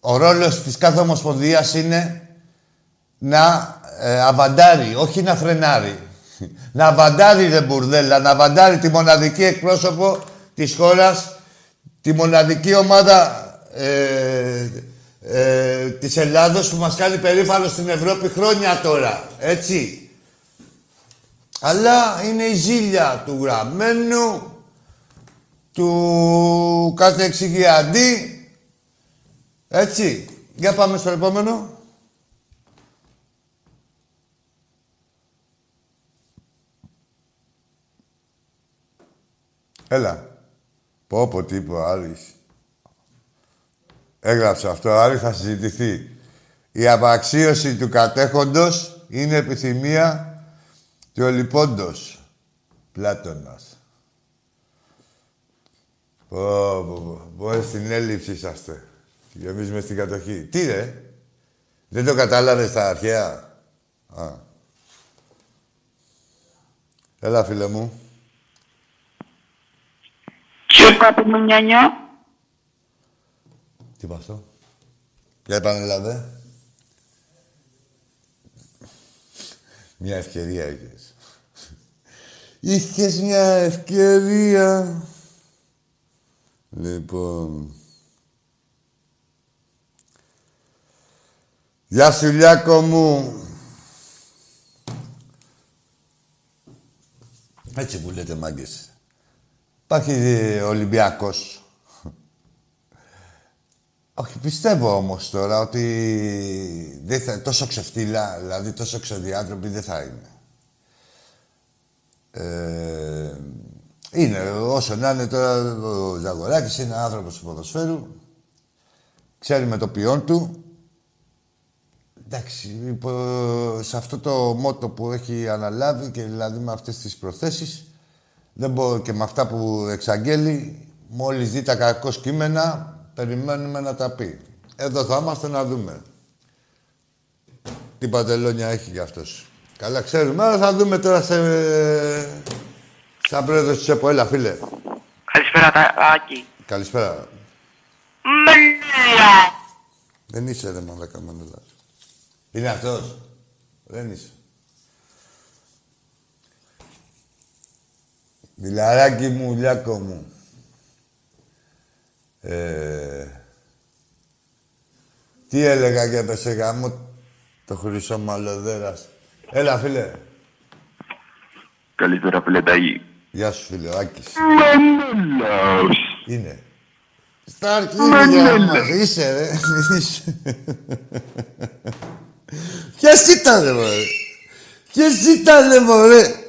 Ο ρόλος της κάθε ομοσπονδίας είναι να ε, αβαντάρει, όχι να φρενάρει. Να αβαντάρει ρε μπουρδέλα, να αβαντάρει τη μοναδική εκπρόσωπο της χώρας, τη μοναδική ομάδα ε, ε, της Ελλάδος που μας κάνει περήφανο στην Ευρώπη χρόνια τώρα. Έτσι. Αλλά είναι η ζήλια του γραμμένου, του κάθε εξηγιαντή. Έτσι. Για πάμε στο επόμενο. Έλα. Πω πω τι είπε ο Άρης. Έγραψε αυτό, Άρη, θα συζητηθεί. Η απαξίωση του κατέχοντος είναι επιθυμία του ολυπώντος. Πλάτωνας. Πω, πω, πω. Πως, στην έλλειψη είσαστε. Και εμείς μες στην κατοχή. Τι ρε. Δεν το κατάλαβες στα αρχαία; Α. Έλα, φίλε μου. Ποιο κάτι μου νιάνιο. Τι είπα αυτό; Για επανέλαβε. Μια ευκαιρία είχες. Είχες μια ευκαιρία. Λοιπόν... Γεια σου, Λιάκο μου. Έτσι που λέτε, μάγκες. Υπάρχει ε, Ολυμπιακός. Όχι, πιστεύω όμως τώρα ότι δεν θα, τόσο ξεφτύλα, δηλαδή τόσο ξεδιάτροποι δεν θα είναι. Ε, είναι, όσο να είναι τώρα, ο Ζαγοράκης είναι άνθρωπος του ποδοσφαίρου, ξέρει με το ποιόν του. Εντάξει, υπό, σε αυτό το μότο που έχει αναλάβει και δηλαδή με αυτές τις προθέσεις, δεν μπορώ και με αυτά που εξαγγέλει, μόλις δει τα κακός κείμενα, περιμένουμε να τα πει. Εδώ θα είμαστε να δούμε. Τι παντελόνια έχει για αυτός. Καλά ξέρουμε, αλλά θα δούμε τώρα σε... σαν πρόεδρος της ΕΠΟ. Έλα, φίλε. Καλησπέρα, Τάκη. Καλησπέρα. Μελία. Δεν είσαι ρε μαλάκα μανούλα. Είναι αυτός. Δεν είσαι. Μιλαράκι μου, Λιάκο μου. Ε, τι έλεγα για το σε γάμο το χρυσό μαλλοδέρας. Έλα, φίλε. Καλησπέρα, φίλε Ταγί. Γεια σου, φίλε, ο Άκης. Μανούλαος. Είναι. Στα αρχίδια μας. Είσαι, ρε. Είσαι. Ποιος ήταν, ρε, μωρέ. Ποιος ήταν, ρε, μωρέ.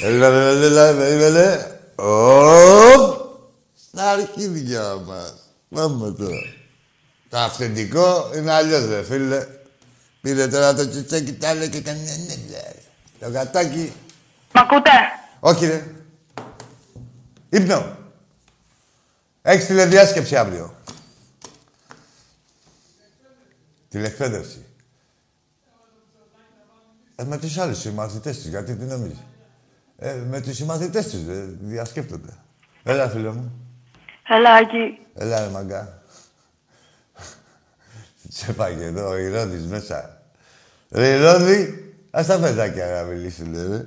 Έλα, έλα, έλα, έλα, έλα. Οπ. Στα αρχίδια μας. Πάμε τώρα. Το αυθεντικό είναι αλλιώς, ρε, φίλε. Πήρε τώρα το τσιτσάκι, τα άλλο και κάνει... ναι, ναι, ναι. Το γατάκι... Μ' ακούτε; Όχι, ρε. Ύπνο. Έχεις τηλεδιάσκεψη αύριο. Τηλεκπαίδευση. Ε, με τους άλλους συμμαθητές τους, γιατί τι νομίζεις; Ε, με τους συμμαθητές τους, ε, διασκέπτονται. Έλα, φίλε μου. Έλα, Άκη. Έλα, ρε μαγκά. Σε φάγε εδώ, ο Ηρώδης μέσα. Ρε Ηρώδη, ας τα παιδάκια να μιλήσουν, ρε.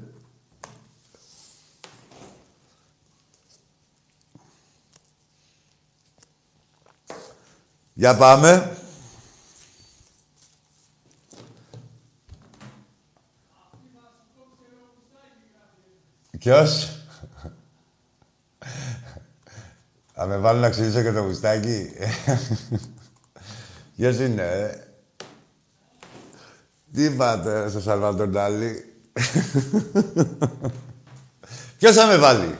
Για πάμε. Ποιος; Θα με βάλουν να ξυλίσω και το γουστάκι. Ποιος είναι, ε; Τι είπατε στο Σαλβατόρ Ντάλι; Ποιος θα με βάλει;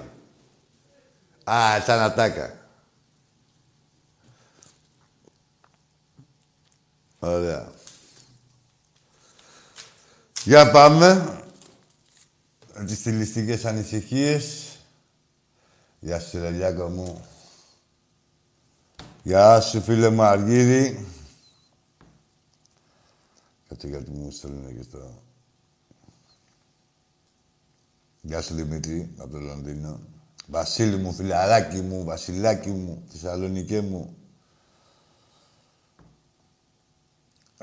Α, σαν ατάκα. Ωραία. Για πάμε. Τις στιλιστικές ανησυχίες. Γεια σου, Ρελιάκο μου. Γεια σου, φίλε μου Αργύρη. Κάτσε γιατί μου στέλνουν και στο... Γεια σου, Δημήτρη, από το Λονδίνο. Βασίλη μου, φιλαράκι μου, βασιλάκι μου, Θεσσαλονικέ μου.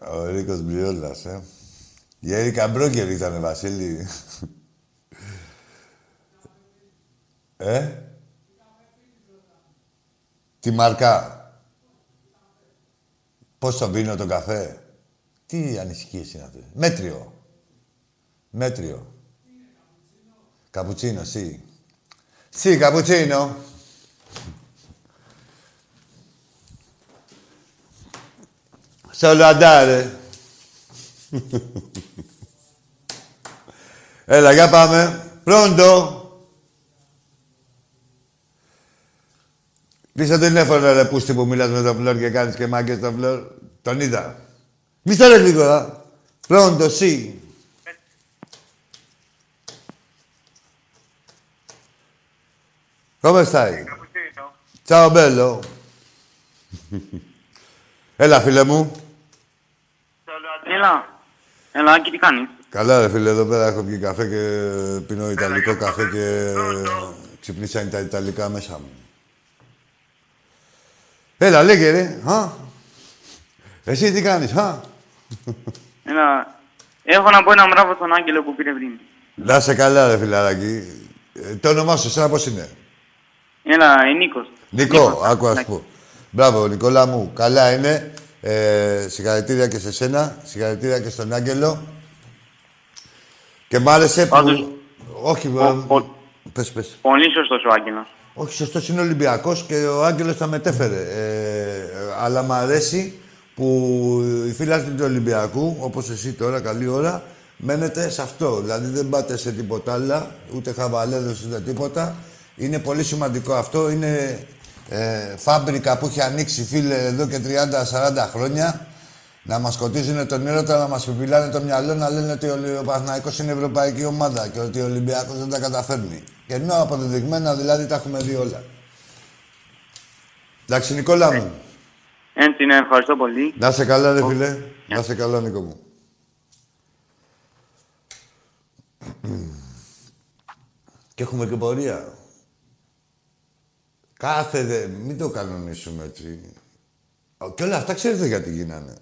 Ο Ρίκος Μπριόλας, ε. Η Έρικα Μπρόκερ ήτανε, Βασίλη. Ε; Τι μαρκά. Πώς το πίνω το καφέ; Τι ανησυχίες είναι αυτές; Μέτριο. Μέτριο. Καπουτσίνο, σι. Σι, καπουτσίνο. Solo andare. Έλα, για πάμε. Pronto. Πίσω το τηλέφωνο, ρε πούστη που μιλάς με το φλόρ και κάνεις και μάγκες στο φλόρ. Τον είδα. Μη στο ρε γρήγορα. Pronto, sì. Come stai? Ciao, bello. Έλα, φίλε μου. Έλα. Έλα, Άκη, τι κάνεις; Καλά, ρε φίλε, εδώ πέρα έχω πιει καφέ και πίνω ιταλικό καφέ και ξυπνήσαν τα ιταλικά μέσα μου. Έλα, λέγε, ρε. Α. Εσύ τι κάνεις, α. Έλα. Έχω να πω ένα μπράβο στον Άγγελο που πήρε πριν. Να σε καλά, ρε φιλαράκι. Ε, το όνομά σου, εσένα πώς είναι; Έλα, ε, Νίκος. Νικό, άκου ας πω. Μπράβο, Νικόλα μου. Καλά είναι. Ε, συγχαρητήρια και σε σένα. Συγχαρητήρια και στον Άγγελο. Και μ' άρεσε που... Πάντως, Όχι, ο- ε, ο- πες, πες. Πολύ σωστός ο Άγγελος. Όχι, σωστός είναι Ολυμπιακός και ο Άγγελος τα μετέφερε. Ε, αλλά μ' αρέσει που οι φίλοι του Ολυμπιακού, όπως εσύ τώρα, καλή ώρα, μένετε σε αυτό. Δηλαδή δεν πάτε σε τίποτα άλλο, ούτε χαβαλέδο ούτε τίποτα. Είναι πολύ σημαντικό αυτό. Είναι ε, φάμπρικα που έχει ανοίξει, φίλε, εδώ και 30-40 χρόνια. Να μας σκοτίζουν τον έρωτα, να μας πιπιλάνε το μυαλό, να λένε ότι ο Παναθηναϊκός είναι ευρωπαϊκή ομάδα και ότι ο Ολυμπιακός δεν τα καταφέρνει. Και ενώ αποδεδειγμένα δηλαδή τα έχουμε δει όλα. Εντάξει, Νικόλα μου. Έτσι είναι, ευχαριστώ πολύ. Να σε καλά, ρε φίλε. Να σε καλά, Νίκο μου. Και έχουμε και πορεία. Κάθε δε... Μην το κανονίσουμε έτσι. Ο, Και όλα αυτά ξέρετε γιατί γίνανε.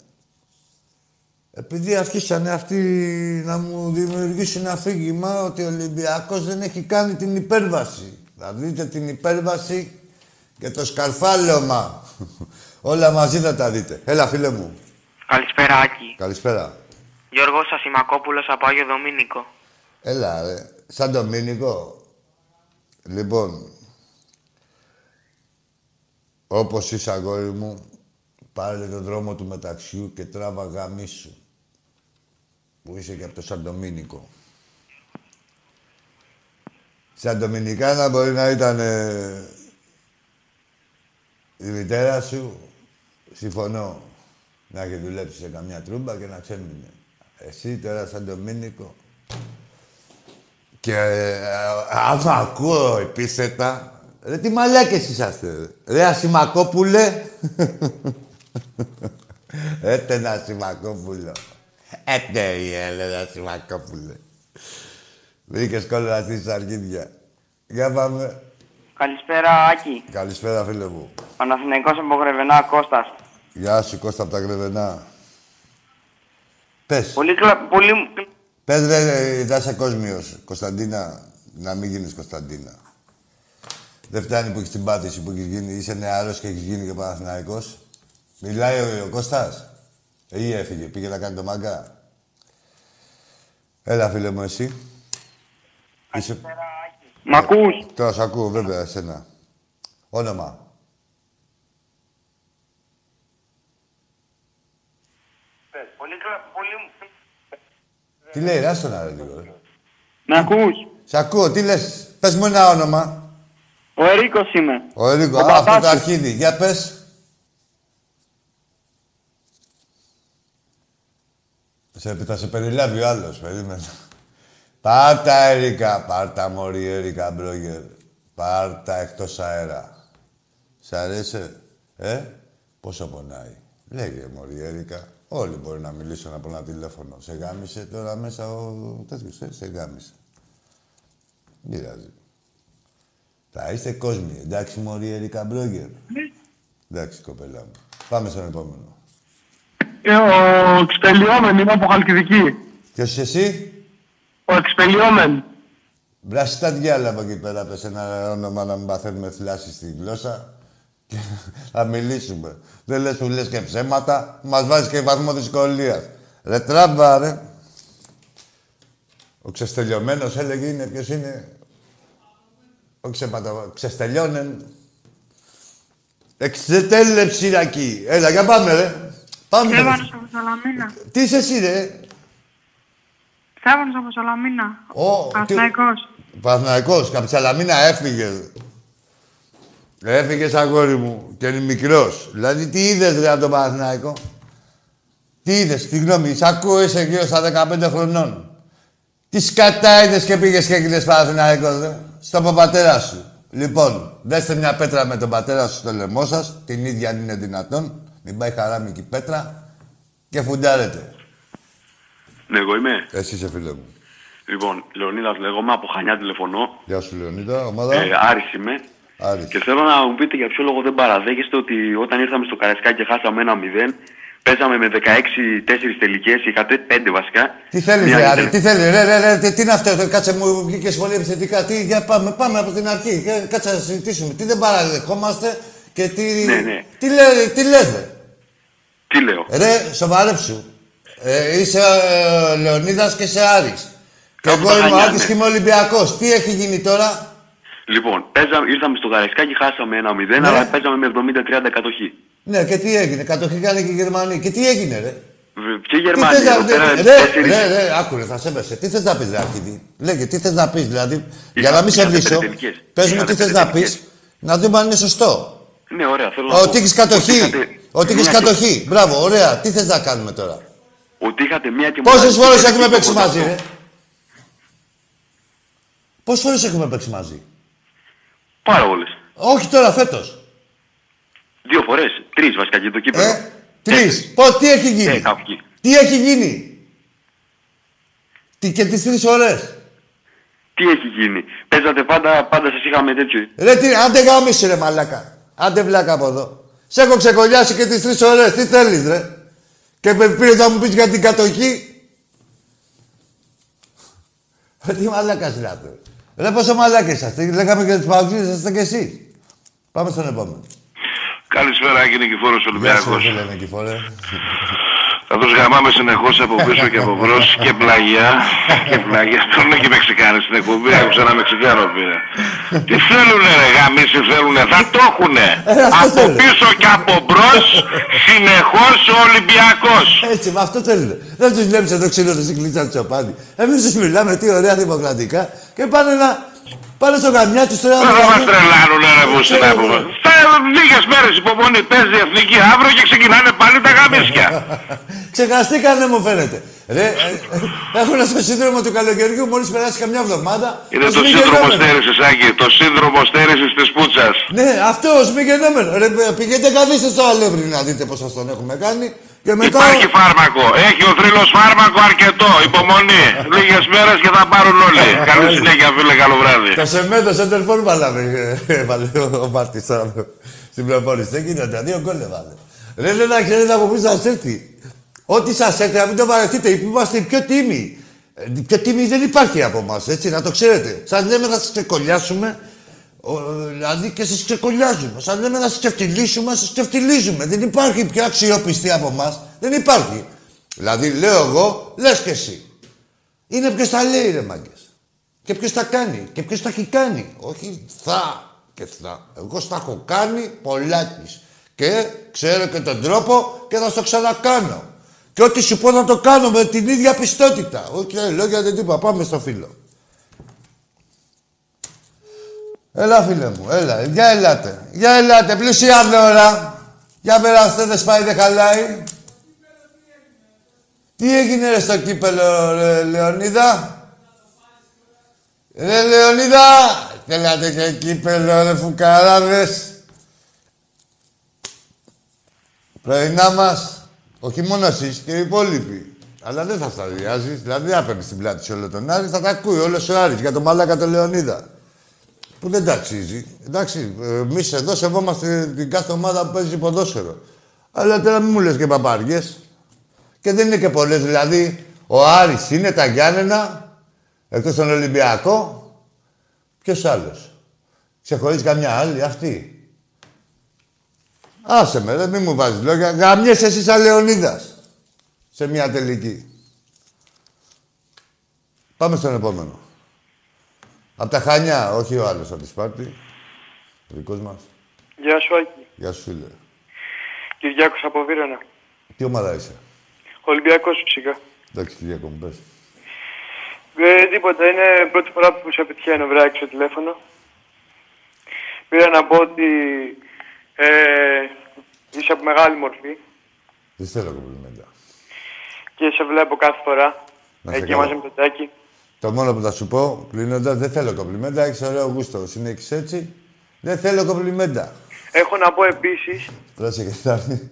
Επειδή αρχίσανε αυτοί να μου δημιουργήσουν αφήγημα ότι ο Ολυμπιακός δεν έχει κάνει την υπέρβαση. Θα δείτε την υπέρβαση και το σκαρφάλωμα. Όλα μαζί θα τα δείτε. Έλα, φίλε μου. Καλησπέρα, Άκη. Καλησπέρα. Γιώργος Ασημακόπουλος από Άγιο Δομήνικο. Έλα, ρε. Σαν το Μήνικο. Λοιπόν, όπως είσαι αγόρι μου, πάρε τον δρόμο του μεταξιού και τράβα γαμί σου. Που είσαι και από το Σαντομίνικο. Σαντομινικάνα μπορεί να ήταν ε, η μητέρα σου. Συμφωνώ. Να έχει δουλέψει σε καμιά τρούμπα και να ξέμεινε. Εσύ τώρα Σαντομίνικο. Και ε, άμα ακούω επίθετα, ρε τι μαλάκες είσαστε, ρε. Ρε Ασημακόπουλε. Έτε ένα Ασημακόπουλο. Έτε ρε Ασημακόπουλε. Βρήκες κόλλα στις αρχίδια. Για πάμε. Καλησπέρα, Άκη. Καλησπέρα, φίλε μου. Παναθηναϊκός από Γρεβενά, Κώστας. Γεια σου, Κώστα από τα Γρεβενά. Πες. Πολύ, κλα... πολύ... Πες ρε, θα είσαι κόσμιος. Κωνσταντίνα, να μην γίνεις Κωνσταντίνα. Δεν φτάνει που έχεις την πάθηση που έχεις γίνει. Είσαι νεαρός και έχεις γίνει και Παναθηναϊκός. Μιλάει ο, ο Κώστας. Ή έφυγε, πήγε να κάνει το μαγκά. Έλα, φίλε μου, εσύ. Είσαι... Μ' ακούς; Τώρα σ' ακούω, βέβαια, εσένα. Όνομα. Τι λέει, ρε, άστο να ρε λίγο. ρε. Με ακούς; Σ' ακούω, τι λες. Πες μου ένα όνομα. Ο Ερίκος είμαι. Ο Ερίκος, Ο α, αυτό το Παπάσης. αρχίδι. Για πες. Σε, θα σε περιλάβει ο άλλος, περίμενα. Πάρτα, Ερικα, πάρτα, μωρή, Ερικα, μπρόγερ. Πάρτα εκτός αέρα. Σ' αρέσει, ε, πόσο πονάει. Λέγε, μωρή, Ερικα. Όλοι μπορεί να μιλήσουν από ένα τηλέφωνο. Σε γάμισε τώρα μέσα ο τέτοιος, ε, σε γάμισε. Δεν πειράζει. Θα είστε κόσμοι, εντάξει, μωρή, Ερικα, μπρόγερ. Εντάξει, κοπέλα μου. Πάμε στον επόμενο. Ε, ο Εξπελιόμεν, είμαι από Χαλκιδική. Ποιος είσαι εσύ; Ο Εξπελιόμεν. Βράσει τα διάλα από εκεί πέρα, πες ένα όνομα να μην παθαίνουμε θλάση στη γλώσσα και θα μιλήσουμε. Δεν λες που λες και ψέματα, μας βάζεις και βαθμό δυσκολίας. Ρε τράμπα, ρε. Ο ξεστελειωμένος έλεγε είναι, ποιος είναι. Ο ξεπατα... ξεστελειώνεν. Εξετέλεψη ρακή. Έλα, για πάμε, ρε. Πάμε. ρε. Στέφανος από Σαλαμίνα. Τι είσαι εσύ, ρε; Στέφανος από Σαλαμίνα. Ω, τι- Αθηναϊκός. Παναθηναϊκός, Καψαλαμίνα έφυγε. Έφυγες αγόρι μου και είναι μικρός. Δηλαδή τι είδες ρε από τον Παναθηναϊκό; Τι είδες, τι γνώμη, σ' ακούω είσαι γύρω στα 15 χρονών. Τι σκατά είδες και πήγες και έγινες Παναθηναϊκός, ρε; Στον παπατέρα σου. Λοιπόν, δέστε μια πέτρα με τον πατέρα σου στο λαιμό σας, την ίδια αν είναι δυνατόν. Μην πάει χαράμικη πέτρα και φουντάρετε. Ναι, εγώ είμαι. Εσύ είσαι φίλε μου. Λοιπόν, Λεωνίδας λέγομαι, από Χανιά τηλεφωνώ. Γεια σου Λεωνίδα, ομάδα. Ε, Άρης είμαι. Άρης. Και θέλω να μου πείτε για ποιο λόγο δεν παραδέχεστε ότι όταν ήρθαμε στο Καρασκάκι και χάσαμε ένα 0, παίζαμε με 16-4 τελικές, είχατε 5 βασικά. Τι θέλεις, Μια ρε, Άρη, ήταν- τι θέλεις, ρε, ρε, ρε, τι, τι είναι αυτό, το, κάτσε μου βγήκες πολύ επιθετικά. Τι, για πάμε, πάμε από την αρχή, και, κάτσε να συζητήσουμε. Τι δεν παραδεχόμαστε και τι. Ναι, ναι. Τι, λέ, τι λες, ρε. Τι λέω; Ρε, σοβαρέψου. Ε, είσαι ε, Λεωνίδας και είσαι Άρης. Και Κάπου εγώ τα είμαι ο Χανιά, Άκης ναι. και είμαι Ολυμπιακός. Τι έχει γίνει τώρα; Λοιπόν, παίζαμε, ήρθαμε στο Καρασκάκι, χάσαμε ένα 0, Ναι. αλλά παίζαμε με 70-30 κατοχή. Ναι, και τι έγινε. Κατοχήκανε και οι Γερμανοί. Και τι έγινε, ρε; Β- Και οι Τι Γερμανοί, θες να εδώ πέρα ρε, ρε, τέσσερις- ρε, ρε, άκουρε, θα σέβεσαι. Τι θες να πεις, ρε, Αρχίδη. Λέγε, τι θες να πεις, δηλαδή. για να μην σε είχατε βρίσω, πεντετελικές. πες μου Είχατε τι θες να πεντετελικές. πεις, να δούμε αν είναι σωστό. Ναι, ωραία, θέλω να Ότι πω έχεις κατοχή. είχατε Ότι έχεις μια και- κατοχή. Μπράβο, ωραία. Τι θες να κάνουμε τώρα; Ότι είχατε μία και Πόσες μοναδική φορές τελική έχουμε στο παίξει μαζί, πρωτάθλημα. ρε; Πόσες φορές έχουμε παίξει μαζί; Πάρα πολλές. Όχι τώρα, φέτος. Δύο φορές. Τρεις βασικά και το κύπελο. Ε, τρεις. Πώς, τι έχει Ε, γίνει. κάπου εκεί. Τι έχει γίνει; Τι, και τις τρεις ώρες; Τι έχει γίνει; Παίζατε πάντα, πάντα σας είχαμε τέτοιο. Ρε, τι, άντε γάμισε ρε μαλάκα. Άντε βλάκα από εδώ. Σε έχω ξεκολλιάσει και τις τρεις ώρες. Τι θέλεις ρε; Και με πήρε να μου πεις για την κατοχή. Ρε, τι μαλάκας λέτε. Ρε, πόσο μαλάκες είσαστε. Λέγαμε και τους παγκοσμίους, είσαστε και εσείς. Πάμε στον επόμενο. Καλησπέρα, Άγγι Νικηφόρος Γεια σου, Ολυμπιακός. ρε, φίλε Νικηφόρε. Θα τους γαμάμε συνεχώς από πίσω και από μπρος και πλαγιά και πλαγιά. Θέλουν και οι Μεξικάνοι στην εκπομπή, άκουσα ένα Μεξικάνο πήρα. Τι θέλουνε ρε γαμίσι θέλουνε, θα το έχουνε. Ε, αυτό από θέλουν. πίσω και από μπρος συνεχώς ο Ολυμπιακός. Έτσι, με αυτό θέλουν. Δεν τους βλέπεις εδώ ξύλο στην κλίτσα του Τσοπάνη. Εμείς τους μιλάμε τι ωραία δημοκρατικά και πάνε να... Πάνε στο γαμιά τους τώρα... Δεν θα μας τρελάνουνε ρε που στην άποψη. Θέλουν λίγες μέρες υπομονή, παίζει η εθνική αύριο και ξεκινάνε πάλι τα γαμίσια. Ξεχαστήκανε μου φαίνεται. Ρε, ε, ε, έχουν στο σύνδρομο του καλοκαιριού μόλις περάσει καμιά εβδομάδα. Είναι ως το μη σύνδρομο γεννόμενο. στέρησης, Άγγι, το σύνδρομο στέρησης της Πούτσας. Ναι, αυτό ως μη γεννόμενο. Ρε, ε, πηγαίνετε καθίστε στο αλεύρι να δείτε πώς σας τον έχουμε κάνει. Και μετά... Υπάρχει φάρμακο. Έχει ο θρύλος φάρμακο αρκετό. Υπομονή. Λίγες μέρες και θα πάρουν όλοι. Καλή συνέχεια, φίλε. Καλό βράδυ. Το σεμέντο σέντερφορ βάλαμε. ε, Έβαλε ο Μάρτης τώρα στην πληροφόρηση. Δεν γίνεται. Δύο γκολ έβαλε. Ρε, δεν να ξέρετε από πού σας έρθει. Ό,τι σας έρθει, να μην το βαρεθείτε. Είμαστε οι πιο τίμοι. Ε, Πιο τίμοι δεν υπάρχει από εμάς, έτσι, να το ξέρετε. Σας λέμε να σας ξεκολλιάσουμε. Ο, δηλαδή και σας ξεκολλιάζουμε. Σαν λέμε να σας ξεφτυλίσουμε, σας ξεφτυλίζουμε. Δεν υπάρχει πιο αξιοπιστία από εμά. Δεν υπάρχει. Δηλαδή λέω εγώ, λες και εσύ. Είναι ποιος τα λέει, ρε μάγκες. Και ποιος τα κάνει. Και ποιος τα έχει κάνει. Όχι θα και θα. Εγώ στα έχω κάνει πολλάκι. Και ξέρω και τον τρόπο και θα στο ξανακάνω. Και ό,τι σου πω να το κάνω με την ίδια πιστότητα. Όχι okay, λόγια δεν είπα. Πάμε στο φίλο. Έλα φίλε μου, έλα. Για ελάτε. Για ελάτε. Πλησιά ώρα. Για περάστε, δεν σπάει, δεν χαλάει. Τι έγινε ρε στο κύπελο, ρε, Λεωνίδα; Ρε Λεωνίδα, θέλατε και κύπελο, ρε φουκαράδες. Πρωινά μας, όχι μόνο εσείς και οι υπόλοιποι. Αλλά δεν θα στα διάζεις, δηλαδή δεν θα στην πλάτη σε όλο τον Άρη, θα τα ακούει όλος ο Άρης για τον Μαλάκα τον Λεωνίδα. Που δεν τα αξίζει. Εντάξει, εμείς εδώ σεβόμαστε την κάθε ομάδα που παίζει ποδόσφαιρο. Αλλά τώρα μην μου λες και παπάριες. Και δεν είναι και πολλές. Δηλαδή, ο Άρης είναι τα Γιάννενα, εκτός τον Ολυμπιακό. Ποιος άλλος. Ξεχωρίζει καμιά άλλη, αυτή. Άσε με, δεν μη μου βάζεις λόγια. Γαμιέσαι εσύ σαν Λεωνίδας. Σε μια τελική. Πάμε στον επόμενο. Απ' τα Χανιά, όχι ο άλλος από τη Σπάρτη. Ο δικός μας. Γεια σου, Άκη. Γεια σου, φίλε. Κυριάκος από Βύρανα. Τι ομάδα είσαι; Ολυμπιακός φυσικά. Εντάξει, Κυριάκο μου, πες. Ε, τίποτα, είναι πρώτη φορά που σε πετυχαίνω βράκι στο τηλέφωνο. Πήρα να πω ότι ε, είσαι από μεγάλη μορφή Δεν θέλω κομπλιμέντα. και σε βλέπω κάθε φορά. Να σε Εκεί καλά. μαζί με το τάκι. Το μόνο που θα σου πω, κλείνοντας, δεν θέλω κομπλιμέντα. Έχεις ωραίο γούστο. Συνέχισε έτσι. Δεν θέλω κομπλιμέντα. Έχω να πω επίσης Πρόσεχε, θα έρθει.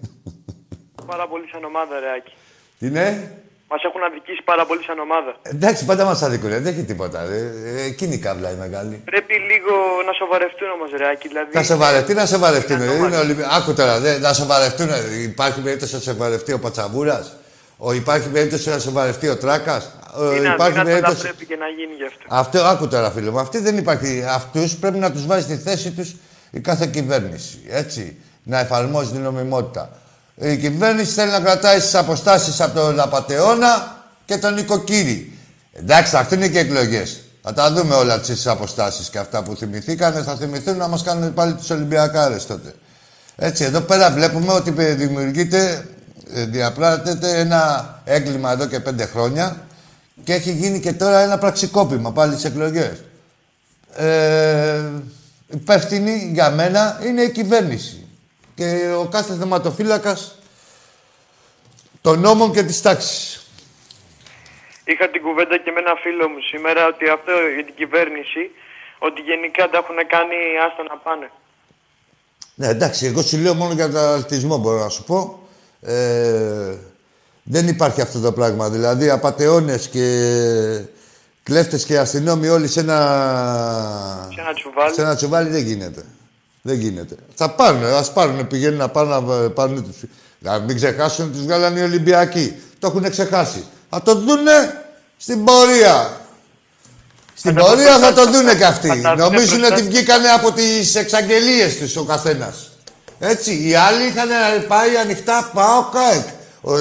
πάρα πολύ σαν ομάδα, ρε Άκη. Τι είναι. Μας έχουν αδικήσει πάρα πολύ σαν ομάδα. Εντάξει, πάντα μας αδικούνε. Δεν έχει τίποτα. Ρε. Ε, Εκείνη η κάβλα η μεγάλη. Πρέπει λίγο να σοβαρευτούν όμως, ρε Άκη. Δηλαδή, Θα σοβαρευτεί, να σοβαρευτούν. Είναι Ολυμπι... Άκου τώρα, δε, να σοβαρευτούν. Υπάρχει περίπτωση να σοβαρευτεί ο Πατσαβούρας; Ο, υπάρχει περίπτωση να σοβαρευτεί ο Τράκας; είναι υπάρχει αδύνατο, αλλά περίπτωση. πρέπει και να γίνει γι' αυτό. Αυτό, άκου τώρα, φίλε μου. Αυτοί δεν υπάρχει. Αυτούς πρέπει να τους βάζει στη θέση τους η κάθε κυβέρνηση. Έτσι. Να εφαρμόζει την νομιμότητα. Η κυβέρνηση θέλει να κρατάει τι αποστάσεις από τον Απατεώνα και τον Νοικοκύρη. Εντάξει, θα έρθουν και εκλογές. Θα τα δούμε όλα τις αποστάσεις και αυτά που θυμηθήκανε. Θα θυμηθούν να μας κάνουν πάλι τους Ολυμπιακάρες τότε. Έτσι, εδώ πέρα βλέπουμε ότι δημιουργείται, ε, διαπράττεται ένα έγκλημα εδώ και πέντε χρόνια και έχει γίνει και τώρα ένα πραξικόπημα πάλι στις εκλογές. Ε, υπεύθυνη για μένα είναι η κυβέρνηση και ο κάθε θεματοφύλακας των νόμων και της τάξης. Είχα την κουβέντα και με ένα φίλο μου σήμερα ότι αυτό για την κυβέρνηση, ότι γενικά τα έχουν κάνει άστα να πάνε. Ναι, εντάξει, εγώ σου λέω μόνο για τον αθλητισμό μπορώ να σου πω. Ε, δεν υπάρχει αυτό το πράγμα. Δηλαδή, απατεώνες και κλέφτες και αστυνόμοι όλοι σε ένα... Σε ένα τσουβάλι. Σε ένα τσουβάλι δεν γίνεται. Δεν γίνεται. Θα πάρουν, ας πάρουν, πηγαίνουν να πάνε να πάρουν τους... Να μην ξεχάσουν ότι τους βγάλανε οι Ολυμπιακοί. Το έχουν ξεχάσει. Θα το δούνε στην πορεία. Στην Θα τα πορεία θα το μπροστά- δούνε κι αυτοί. θα τα δούνε Νομίζουν μπροστά. ότι βγήκανε από τις εξαγγελίες τους ο καθένας. Έτσι. Οι άλλοι είχαν πάει ανοιχτά πάω ΚΑΕΚ. Ο,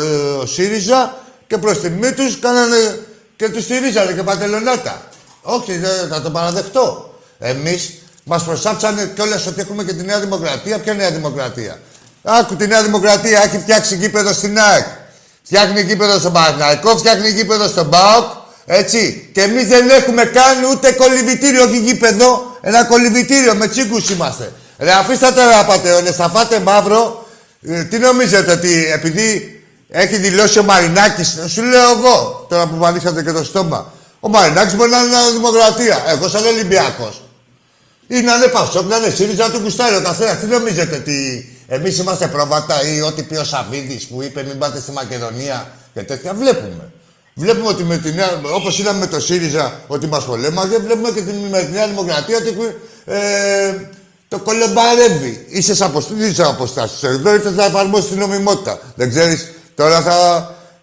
ο ΣΥΡΙΖΑ και προς τιμή τους κάνανε και τους στηρίζανε και παντελονάτα. Όχι, δεν θα το παραδεχτώ. Εμείς μας προσάψανε κιόλας ότι έχουμε και τη Νέα Δημοκρατία. Ποια Νέα Δημοκρατία; Άκου τη Νέα Δημοκρατία, έχει φτιάξει γήπεδο στην ΑΕΚ. Φτιάχνει γήπεδο στον Παναθηναϊκό, φτιάχνει γήπεδο στον ΠΑΟΚ. Έτσι. Και εμείς δεν έχουμε καν ούτε κολυβητήριο, όχι γήπεδο. Ένα κολυβητήριο με τσίγκους είμαστε. Ρε, αφήστε τώρα απαταιώνε, θα φάτε μαύρο. Ε, τι νομίζετε ότι επειδή έχει δηλώσει ο Μαρινάκης, σου λέω εγώ τώρα που μου ανοίξατε και το στόμα. Ο Μαρινάκης μπορεί να είναι Νέα Δημοκρατία. Εγώ σαν Ολυμπιακός. Ή να είναι Πασόκ, να είναι ΣΥΡΙΖΑ, να του κουστάρει ο καθένας. Τι νομίζετε ότι εμείς είμαστε πρόβατα ή ό,τι πει ο Σαββίδης που είπε μην πάτε στη Μακεδονία και τέτοια. Βλέπουμε. Βλέπουμε ότι με τη νέα, όπως είδαμε με το ΣΥΡΙΖΑ ότι μας πολέμαγε, βλέπουμε και τη, με τη Νέα Δημοκρατία ότι ε, το κολεμπαρεύει. Είσαι σε αποστήσεις αποστάσεις. Εδώ ήρθες να εφαρμόσεις την νομιμότητα. Δεν ξέρεις, τώρα θα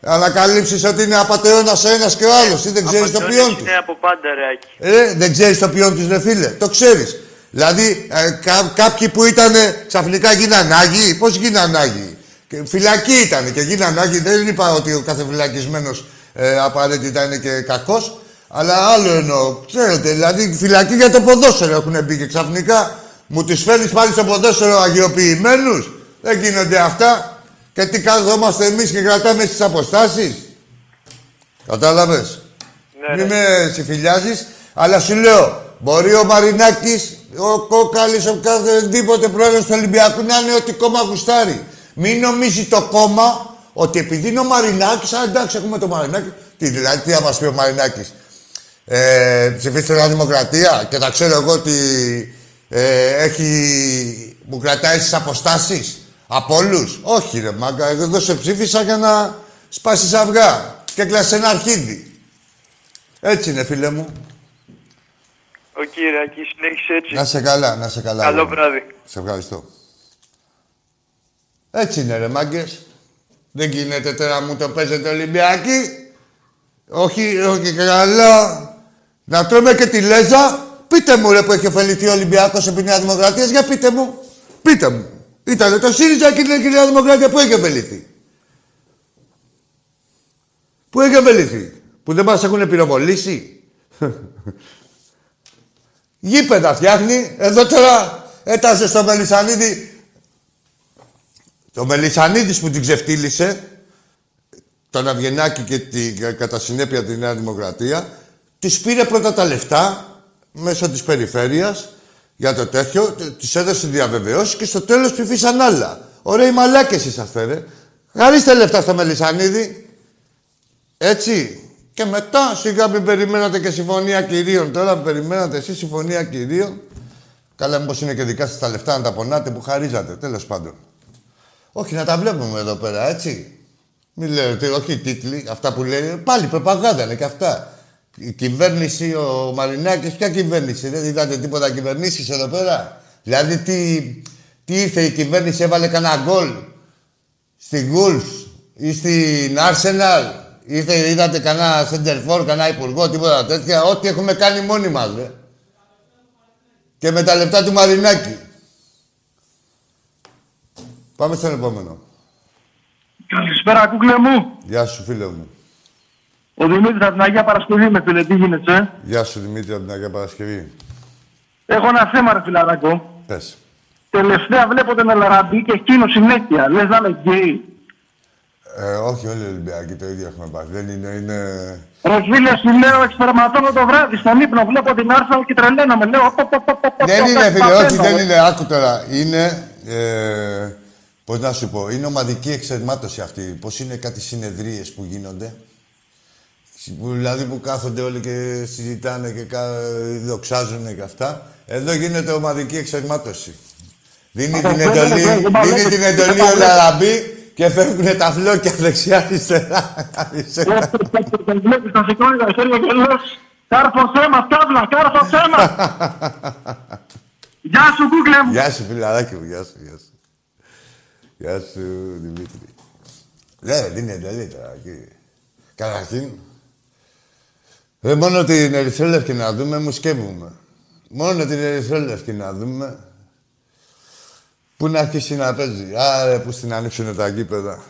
ανακαλύψεις ότι είναι απατεώνας ο ένας και ο άλλος ή δεν ξέρεις το ποιόν τους. Είναι από πάντα, ρε Άκη. Ε, δεν ξέρεις το ποιόν τους, ρε φίλε. Το ξέρεις. Δηλαδή, ε, κα- κάποιοι που ήταν ξαφνικά γίναν Άγιοι, πώς γίναν Άγιοι; Και φυλακοί ήταν και γίναν Άγιοι. Δεν είπα ότι ο κάθε φυλακισμένος ε, απαραίτητα είναι και κακός. Αλλά άλλο εννοώ. Ξέρετε, δηλαδή φυλακοί για το ποδόσφαιρο έχουν μπει και ξαφνικά μου τους φέρνεις πάλι στο ποδόσφαιρο αγιοποιημένους; Δεν γίνονται αυτά. Και τι καθόμαστε εμείς και κρατάμε στις αποστάσεις; Κατάλαβες; Ναι, Μην με συμφιλιάζεις, αλλά σου λέω, μπορεί ο Μαρινάκης, ο Κόκαλης, ο κάθε τίποτε πρόεδρος του Ολυμπιακού να είναι ό,τι κόμμα γουστάρει. Μην νομίζει το κόμμα ότι επειδή είναι ο Μαρινάκης, α, εντάξει, έχουμε το Μαρινάκη. Τι, δηλαδή, τι θα μας πει ο Μαρινάκης; Ε, ψηφίστε Νέα Δημοκρατία και θα ξέρω εγώ ότι ε, έχει, μου κρατάει στις αποστάσεις; Από όλους; Όχι ρε μάγκα, εγώ εδώ σε ψήφισα για να σπάσεις αυγά και έκλασες ένα αρχίδι. Έτσι είναι φίλε μου. Ο Κυριακή συνέχισε έτσι. Να σε καλά, να σε καλά. Καλό αγόρι μου. βράδυ. Σε ευχαριστώ. Έτσι είναι ρε μάγκες. Δεν γίνεται τώρα μου το παίζετε Ολυμπιακή. Όχι, όχι καλά. Να τρώμε και τη Λέζα. Πείτε μου ρε που έχει ωφεληθεί ο Ολυμπιακός επί Νέας Δημοκρατίας. Για πείτε μου. Πείτε μου. Ήτανε το ΣΥΡΙΖΑ και η Νέα Δημοκρατία που έχει ωφεληθεί. Πού έχει ωφεληθεί. Που δεν μας έχουν πυροβολήσει. Γήπεδα φτιάχνει. Εδώ τώρα έτασε στο Μελισανίδη. Το Μελισανίδης που την ξεφτύλισε, τον Αυγενάκη και την, κατά συνέπεια τη Νέα Δημοκρατία, της πήρε πρώτα τα λεφτά μέσω της περιφέρειας για το τέτοιο, της έδωσε διαβεβαιώσεις και στο τέλος ψηφίσαν άλλα. Ωραίοι μαλάκες είσαστε, ρε. Χαρίστε λεφτά στο Μελισανίδη. Έτσι. Και μετά σιγά μην περιμένατε και συμφωνία κυρίων. Τώρα που περιμένατε εσείς συμφωνία κυρίων. Καλά, μήπως είναι και δικά σας τα λεφτά να τα πονάτε που χαρίζατε. Τέλος πάντων. Όχι, να τα βλέπουμε εδώ πέρα, έτσι. Μην λέτε, όχι οι τίτλοι, αυτά που λέει. Πάλι προπαγάνδα είναι και αυτά. Η κυβέρνηση, ο Μαρινάκης, ποια κυβέρνηση, δεν είδατε τίποτα κυβερνήσεις εδώ πέρα; Δηλαδή, τι, τι ήρθε η κυβέρνηση, έβαλε κανένα γκολ στην Wolves ή στην Arsenal; Ήρθε, είδατε κανένα center for, κανένα υπουργό, τίποτα τέτοια; Ό,τι έχουμε κάνει μόνοι μας, ρε. Και με τα λεπτά του Μαρινάκη. Πάμε στον επόμενο. Καλησπέρα, κούκλε μου. Γεια σου, φίλε μου. Ο Δημήτρης από την Αγία Παρασκευή με φίλε, τι γίνεται, ε; Γεια σου, Δημήτρη, από την Αγία Παρασκευή. Έχω ένα θέμα, ρε φιλαράκο. Πες. Τελευταία βλέπω τον Ελαραμπή και εκείνο συνέχεια. Λες να είμαι γκέι. Ε, όχι, όλοι οι Ολυμπιακοί το ίδιο έχουμε πάθει. Δεν είναι, είναι... Ρε φίλε, σου λέω, εξπερματώνω το βράδυ στον ύπνο. Βλέπω την Άρσαλ και τρελαίνομαι. Λέω, πω, πω, πω, πω, πω, Δεν πω, είναι, φίλε, παθαίνω, όχι, δεν ρε. είναι. Άκου τώρα. Είναι, ε, πώς να σου πω, είναι ομαδική εξερμάτωση αυτή. Πώς είναι κάτι συνεδρίες που γίνονται. Που, δηλαδή που κάθονται όλοι και συζητάνε και κα, δοξάζουν και αυτά. Εδώ γίνεται ομαδική εξερμάτωση. Δίνει την δεν εντολή, είναι, δεν δίνει παλεύει, την δεν εντολή ο παλεύει. Λαραμπή και φεύγουν τα φλόκια δεξιά-αριστερά. Τον βλέπεις να σηκώνεις τα χέρια και λες, κάρφωσέ μας, κάβλα, κάρφωσέ μας. Γεια σου, κούκλε μου. Γεια σου, φιλαράκι μου, γεια σου, γεια σου. Γεια σου, Δημήτρη. Ναι, δεν είναι εντολή τώρα, εκεί. Καταρχήν, ε, μόνο την ερυθρόλευκη να δούμε, μου σκεύουμε. Μόνο την ερυθρόλευκη να δούμε. Πού να αρχίσει να παίζει. Άρε, πού στην ανοίξουν τα γήπεδα.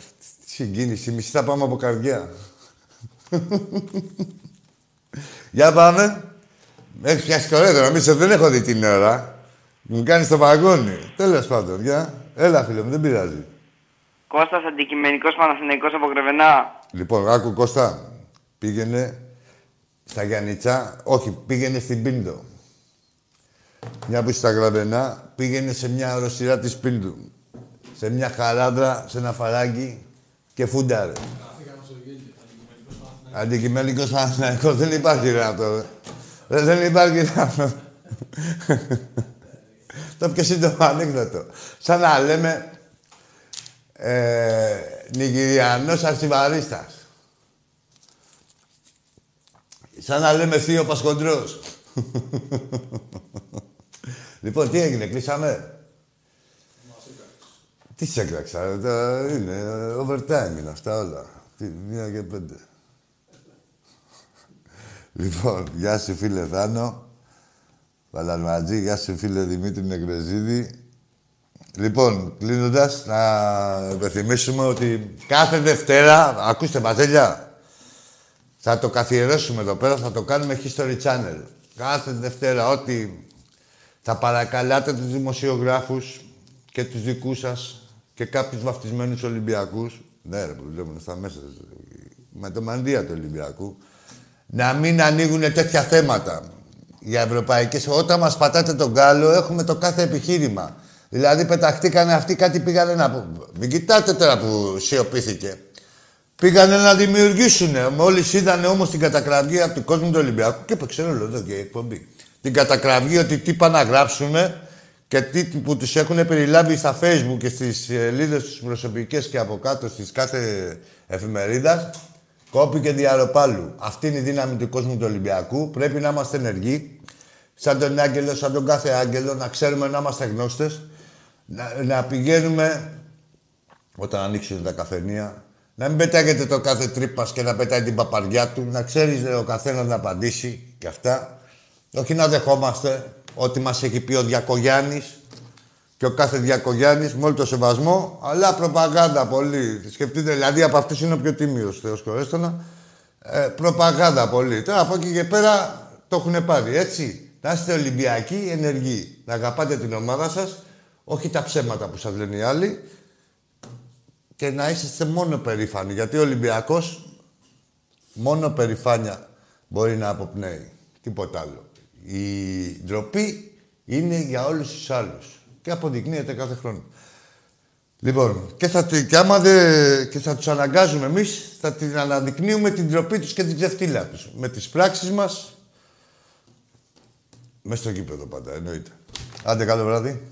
Τι Συγκίνηση, μισή θα πάμε από καρδιά. Για πάμε. Έχεις πιάσει κορέδο, νομίζω δεν έχω δει την ώρα. Μου κάνεις το βαγόνι. Τέλος πάντων, για. Έλα, φίλε μου, δεν πειράζει. Κώστας αντικειμενικός Παναθηναϊκός από Κρεβενά. Λοιπόν, άκου Κώστα. Πήγαινε στα Γιάννητσά. Όχι, πήγαινε στην Πίντο. Μια που είσαι στα Γραβενά, πήγαινε σε μια οροσυρά της Πίντου. Σε μια χαράδρα, σε ένα φαράγγι και φούνταρε. Αντικειμενικός Παναθηναϊκός. Δεν υπάρχει ρε αυτό. ρε. Δεν, δεν υπάρχει ρε αυτό. Το πιο σύντομο ανέκδοτο. Σαν να λέμε ε, Νιγηριανός αρσιβαρίστας. Σαν να λέμε θείο Πασχοντρός. λοιπόν, τι έγινε, κλείσαμε; Τι σε έκλαξα, ρε, τα- είναι overtime είναι αυτά όλα. Τι, μία και πέντε. λοιπόν, γεια σου φίλε Θάνο. Βαλαρματζή, γεια σου φίλε Δημήτρη Νεκρεζίδη. Λοιπόν, κλείνοντας, να υπενθυμίσουμε ότι κάθε Δευτέρα, ακούστε μαζέλια, θα το καθιερώσουμε εδώ πέρα, θα το κάνουμε History Channel. Κάθε Δευτέρα, ό,τι θα παρακαλάτε τους δημοσιογράφους και τους δικούς σας και κάποιους βαφτισμένους Ολυμπιακούς. Ναι, ρε, που βλέπουν στα μέσα. Με το μανδύα του Ολυμπιακού. Να μην ανοίγουν τέτοια θέματα για ευρωπαϊκές. Όταν μας πατάτε τον κάλο, έχουμε το κάθε επιχείρημα. Δηλαδή, πεταχτήκανε αυτοί, κάτι πήγανε να πούν. Μην κοιτάτε τώρα που σιωπήθηκε. Πήγανε να δημιουργήσουν. Μόλις είδαν όμως την κατακραυγή από τον κόσμο του Ολυμπιακού και είπε, ξέρω εδώ και η εκπομπή. Την κατακραυγή ότι τι πάνε να γράψουν και τι που του έχουν περιλάβει στα facebook και στις σελίδες του προσωπικές και από κάτω στις κάθε εφημερίδας. Κόπη και διαρροπάλου. Αυτή είναι η δύναμη του κόσμου του Ολυμπιακού. Πρέπει να είμαστε ενεργοί. Σαν τον άγγελο, σαν τον κάθε άγγελο, να ξέρουμε να είμαστε γνώστες. Να, να πηγαίνουμε όταν ανοίξουν τα καφενεία, να μην πετάγεται το κάθε τρύπας και να πετάει την παπαριά του, να ξέρεις ο καθένας να απαντήσει και αυτά. Όχι να δεχόμαστε ό,τι μας έχει πει ο Διακογιάννης και ο κάθε Διακογιάννης με όλο το σεβασμό, αλλά προπαγάνδα πολύ. Σκεφτείτε, δηλαδή από αυτούς είναι ο πιο τίμιος, Θεός κορέστονα. Ε, προπαγάνδα πολύ. Τώρα από εκεί και πέρα το έχουν πάρει, έτσι. Να είστε Ολυμπιακοί, ενεργοί. Να αγαπάτε την ομάδα σας, όχι τα ψέματα που σας λένε οι άλλοι και να είσαστε μόνο περήφανοι. Γιατί ο Ολυμπιακός μόνο περηφάνεια μπορεί να αποπνέει. Τίποτα άλλο. Η ντροπή είναι για όλους τους άλλους. Και αποδεικνύεται κάθε χρόνο. Λοιπόν, και, θα, και άμα δεν, και θα τους αναγκάζουμε εμείς, θα την αναδεικνύουμε την ντροπή τους και την ξεφτύλα τους. Με τις πράξεις μας, μέσα στο κήπεδο πάντα, εννοείται. Άντε, καλό βράδυ.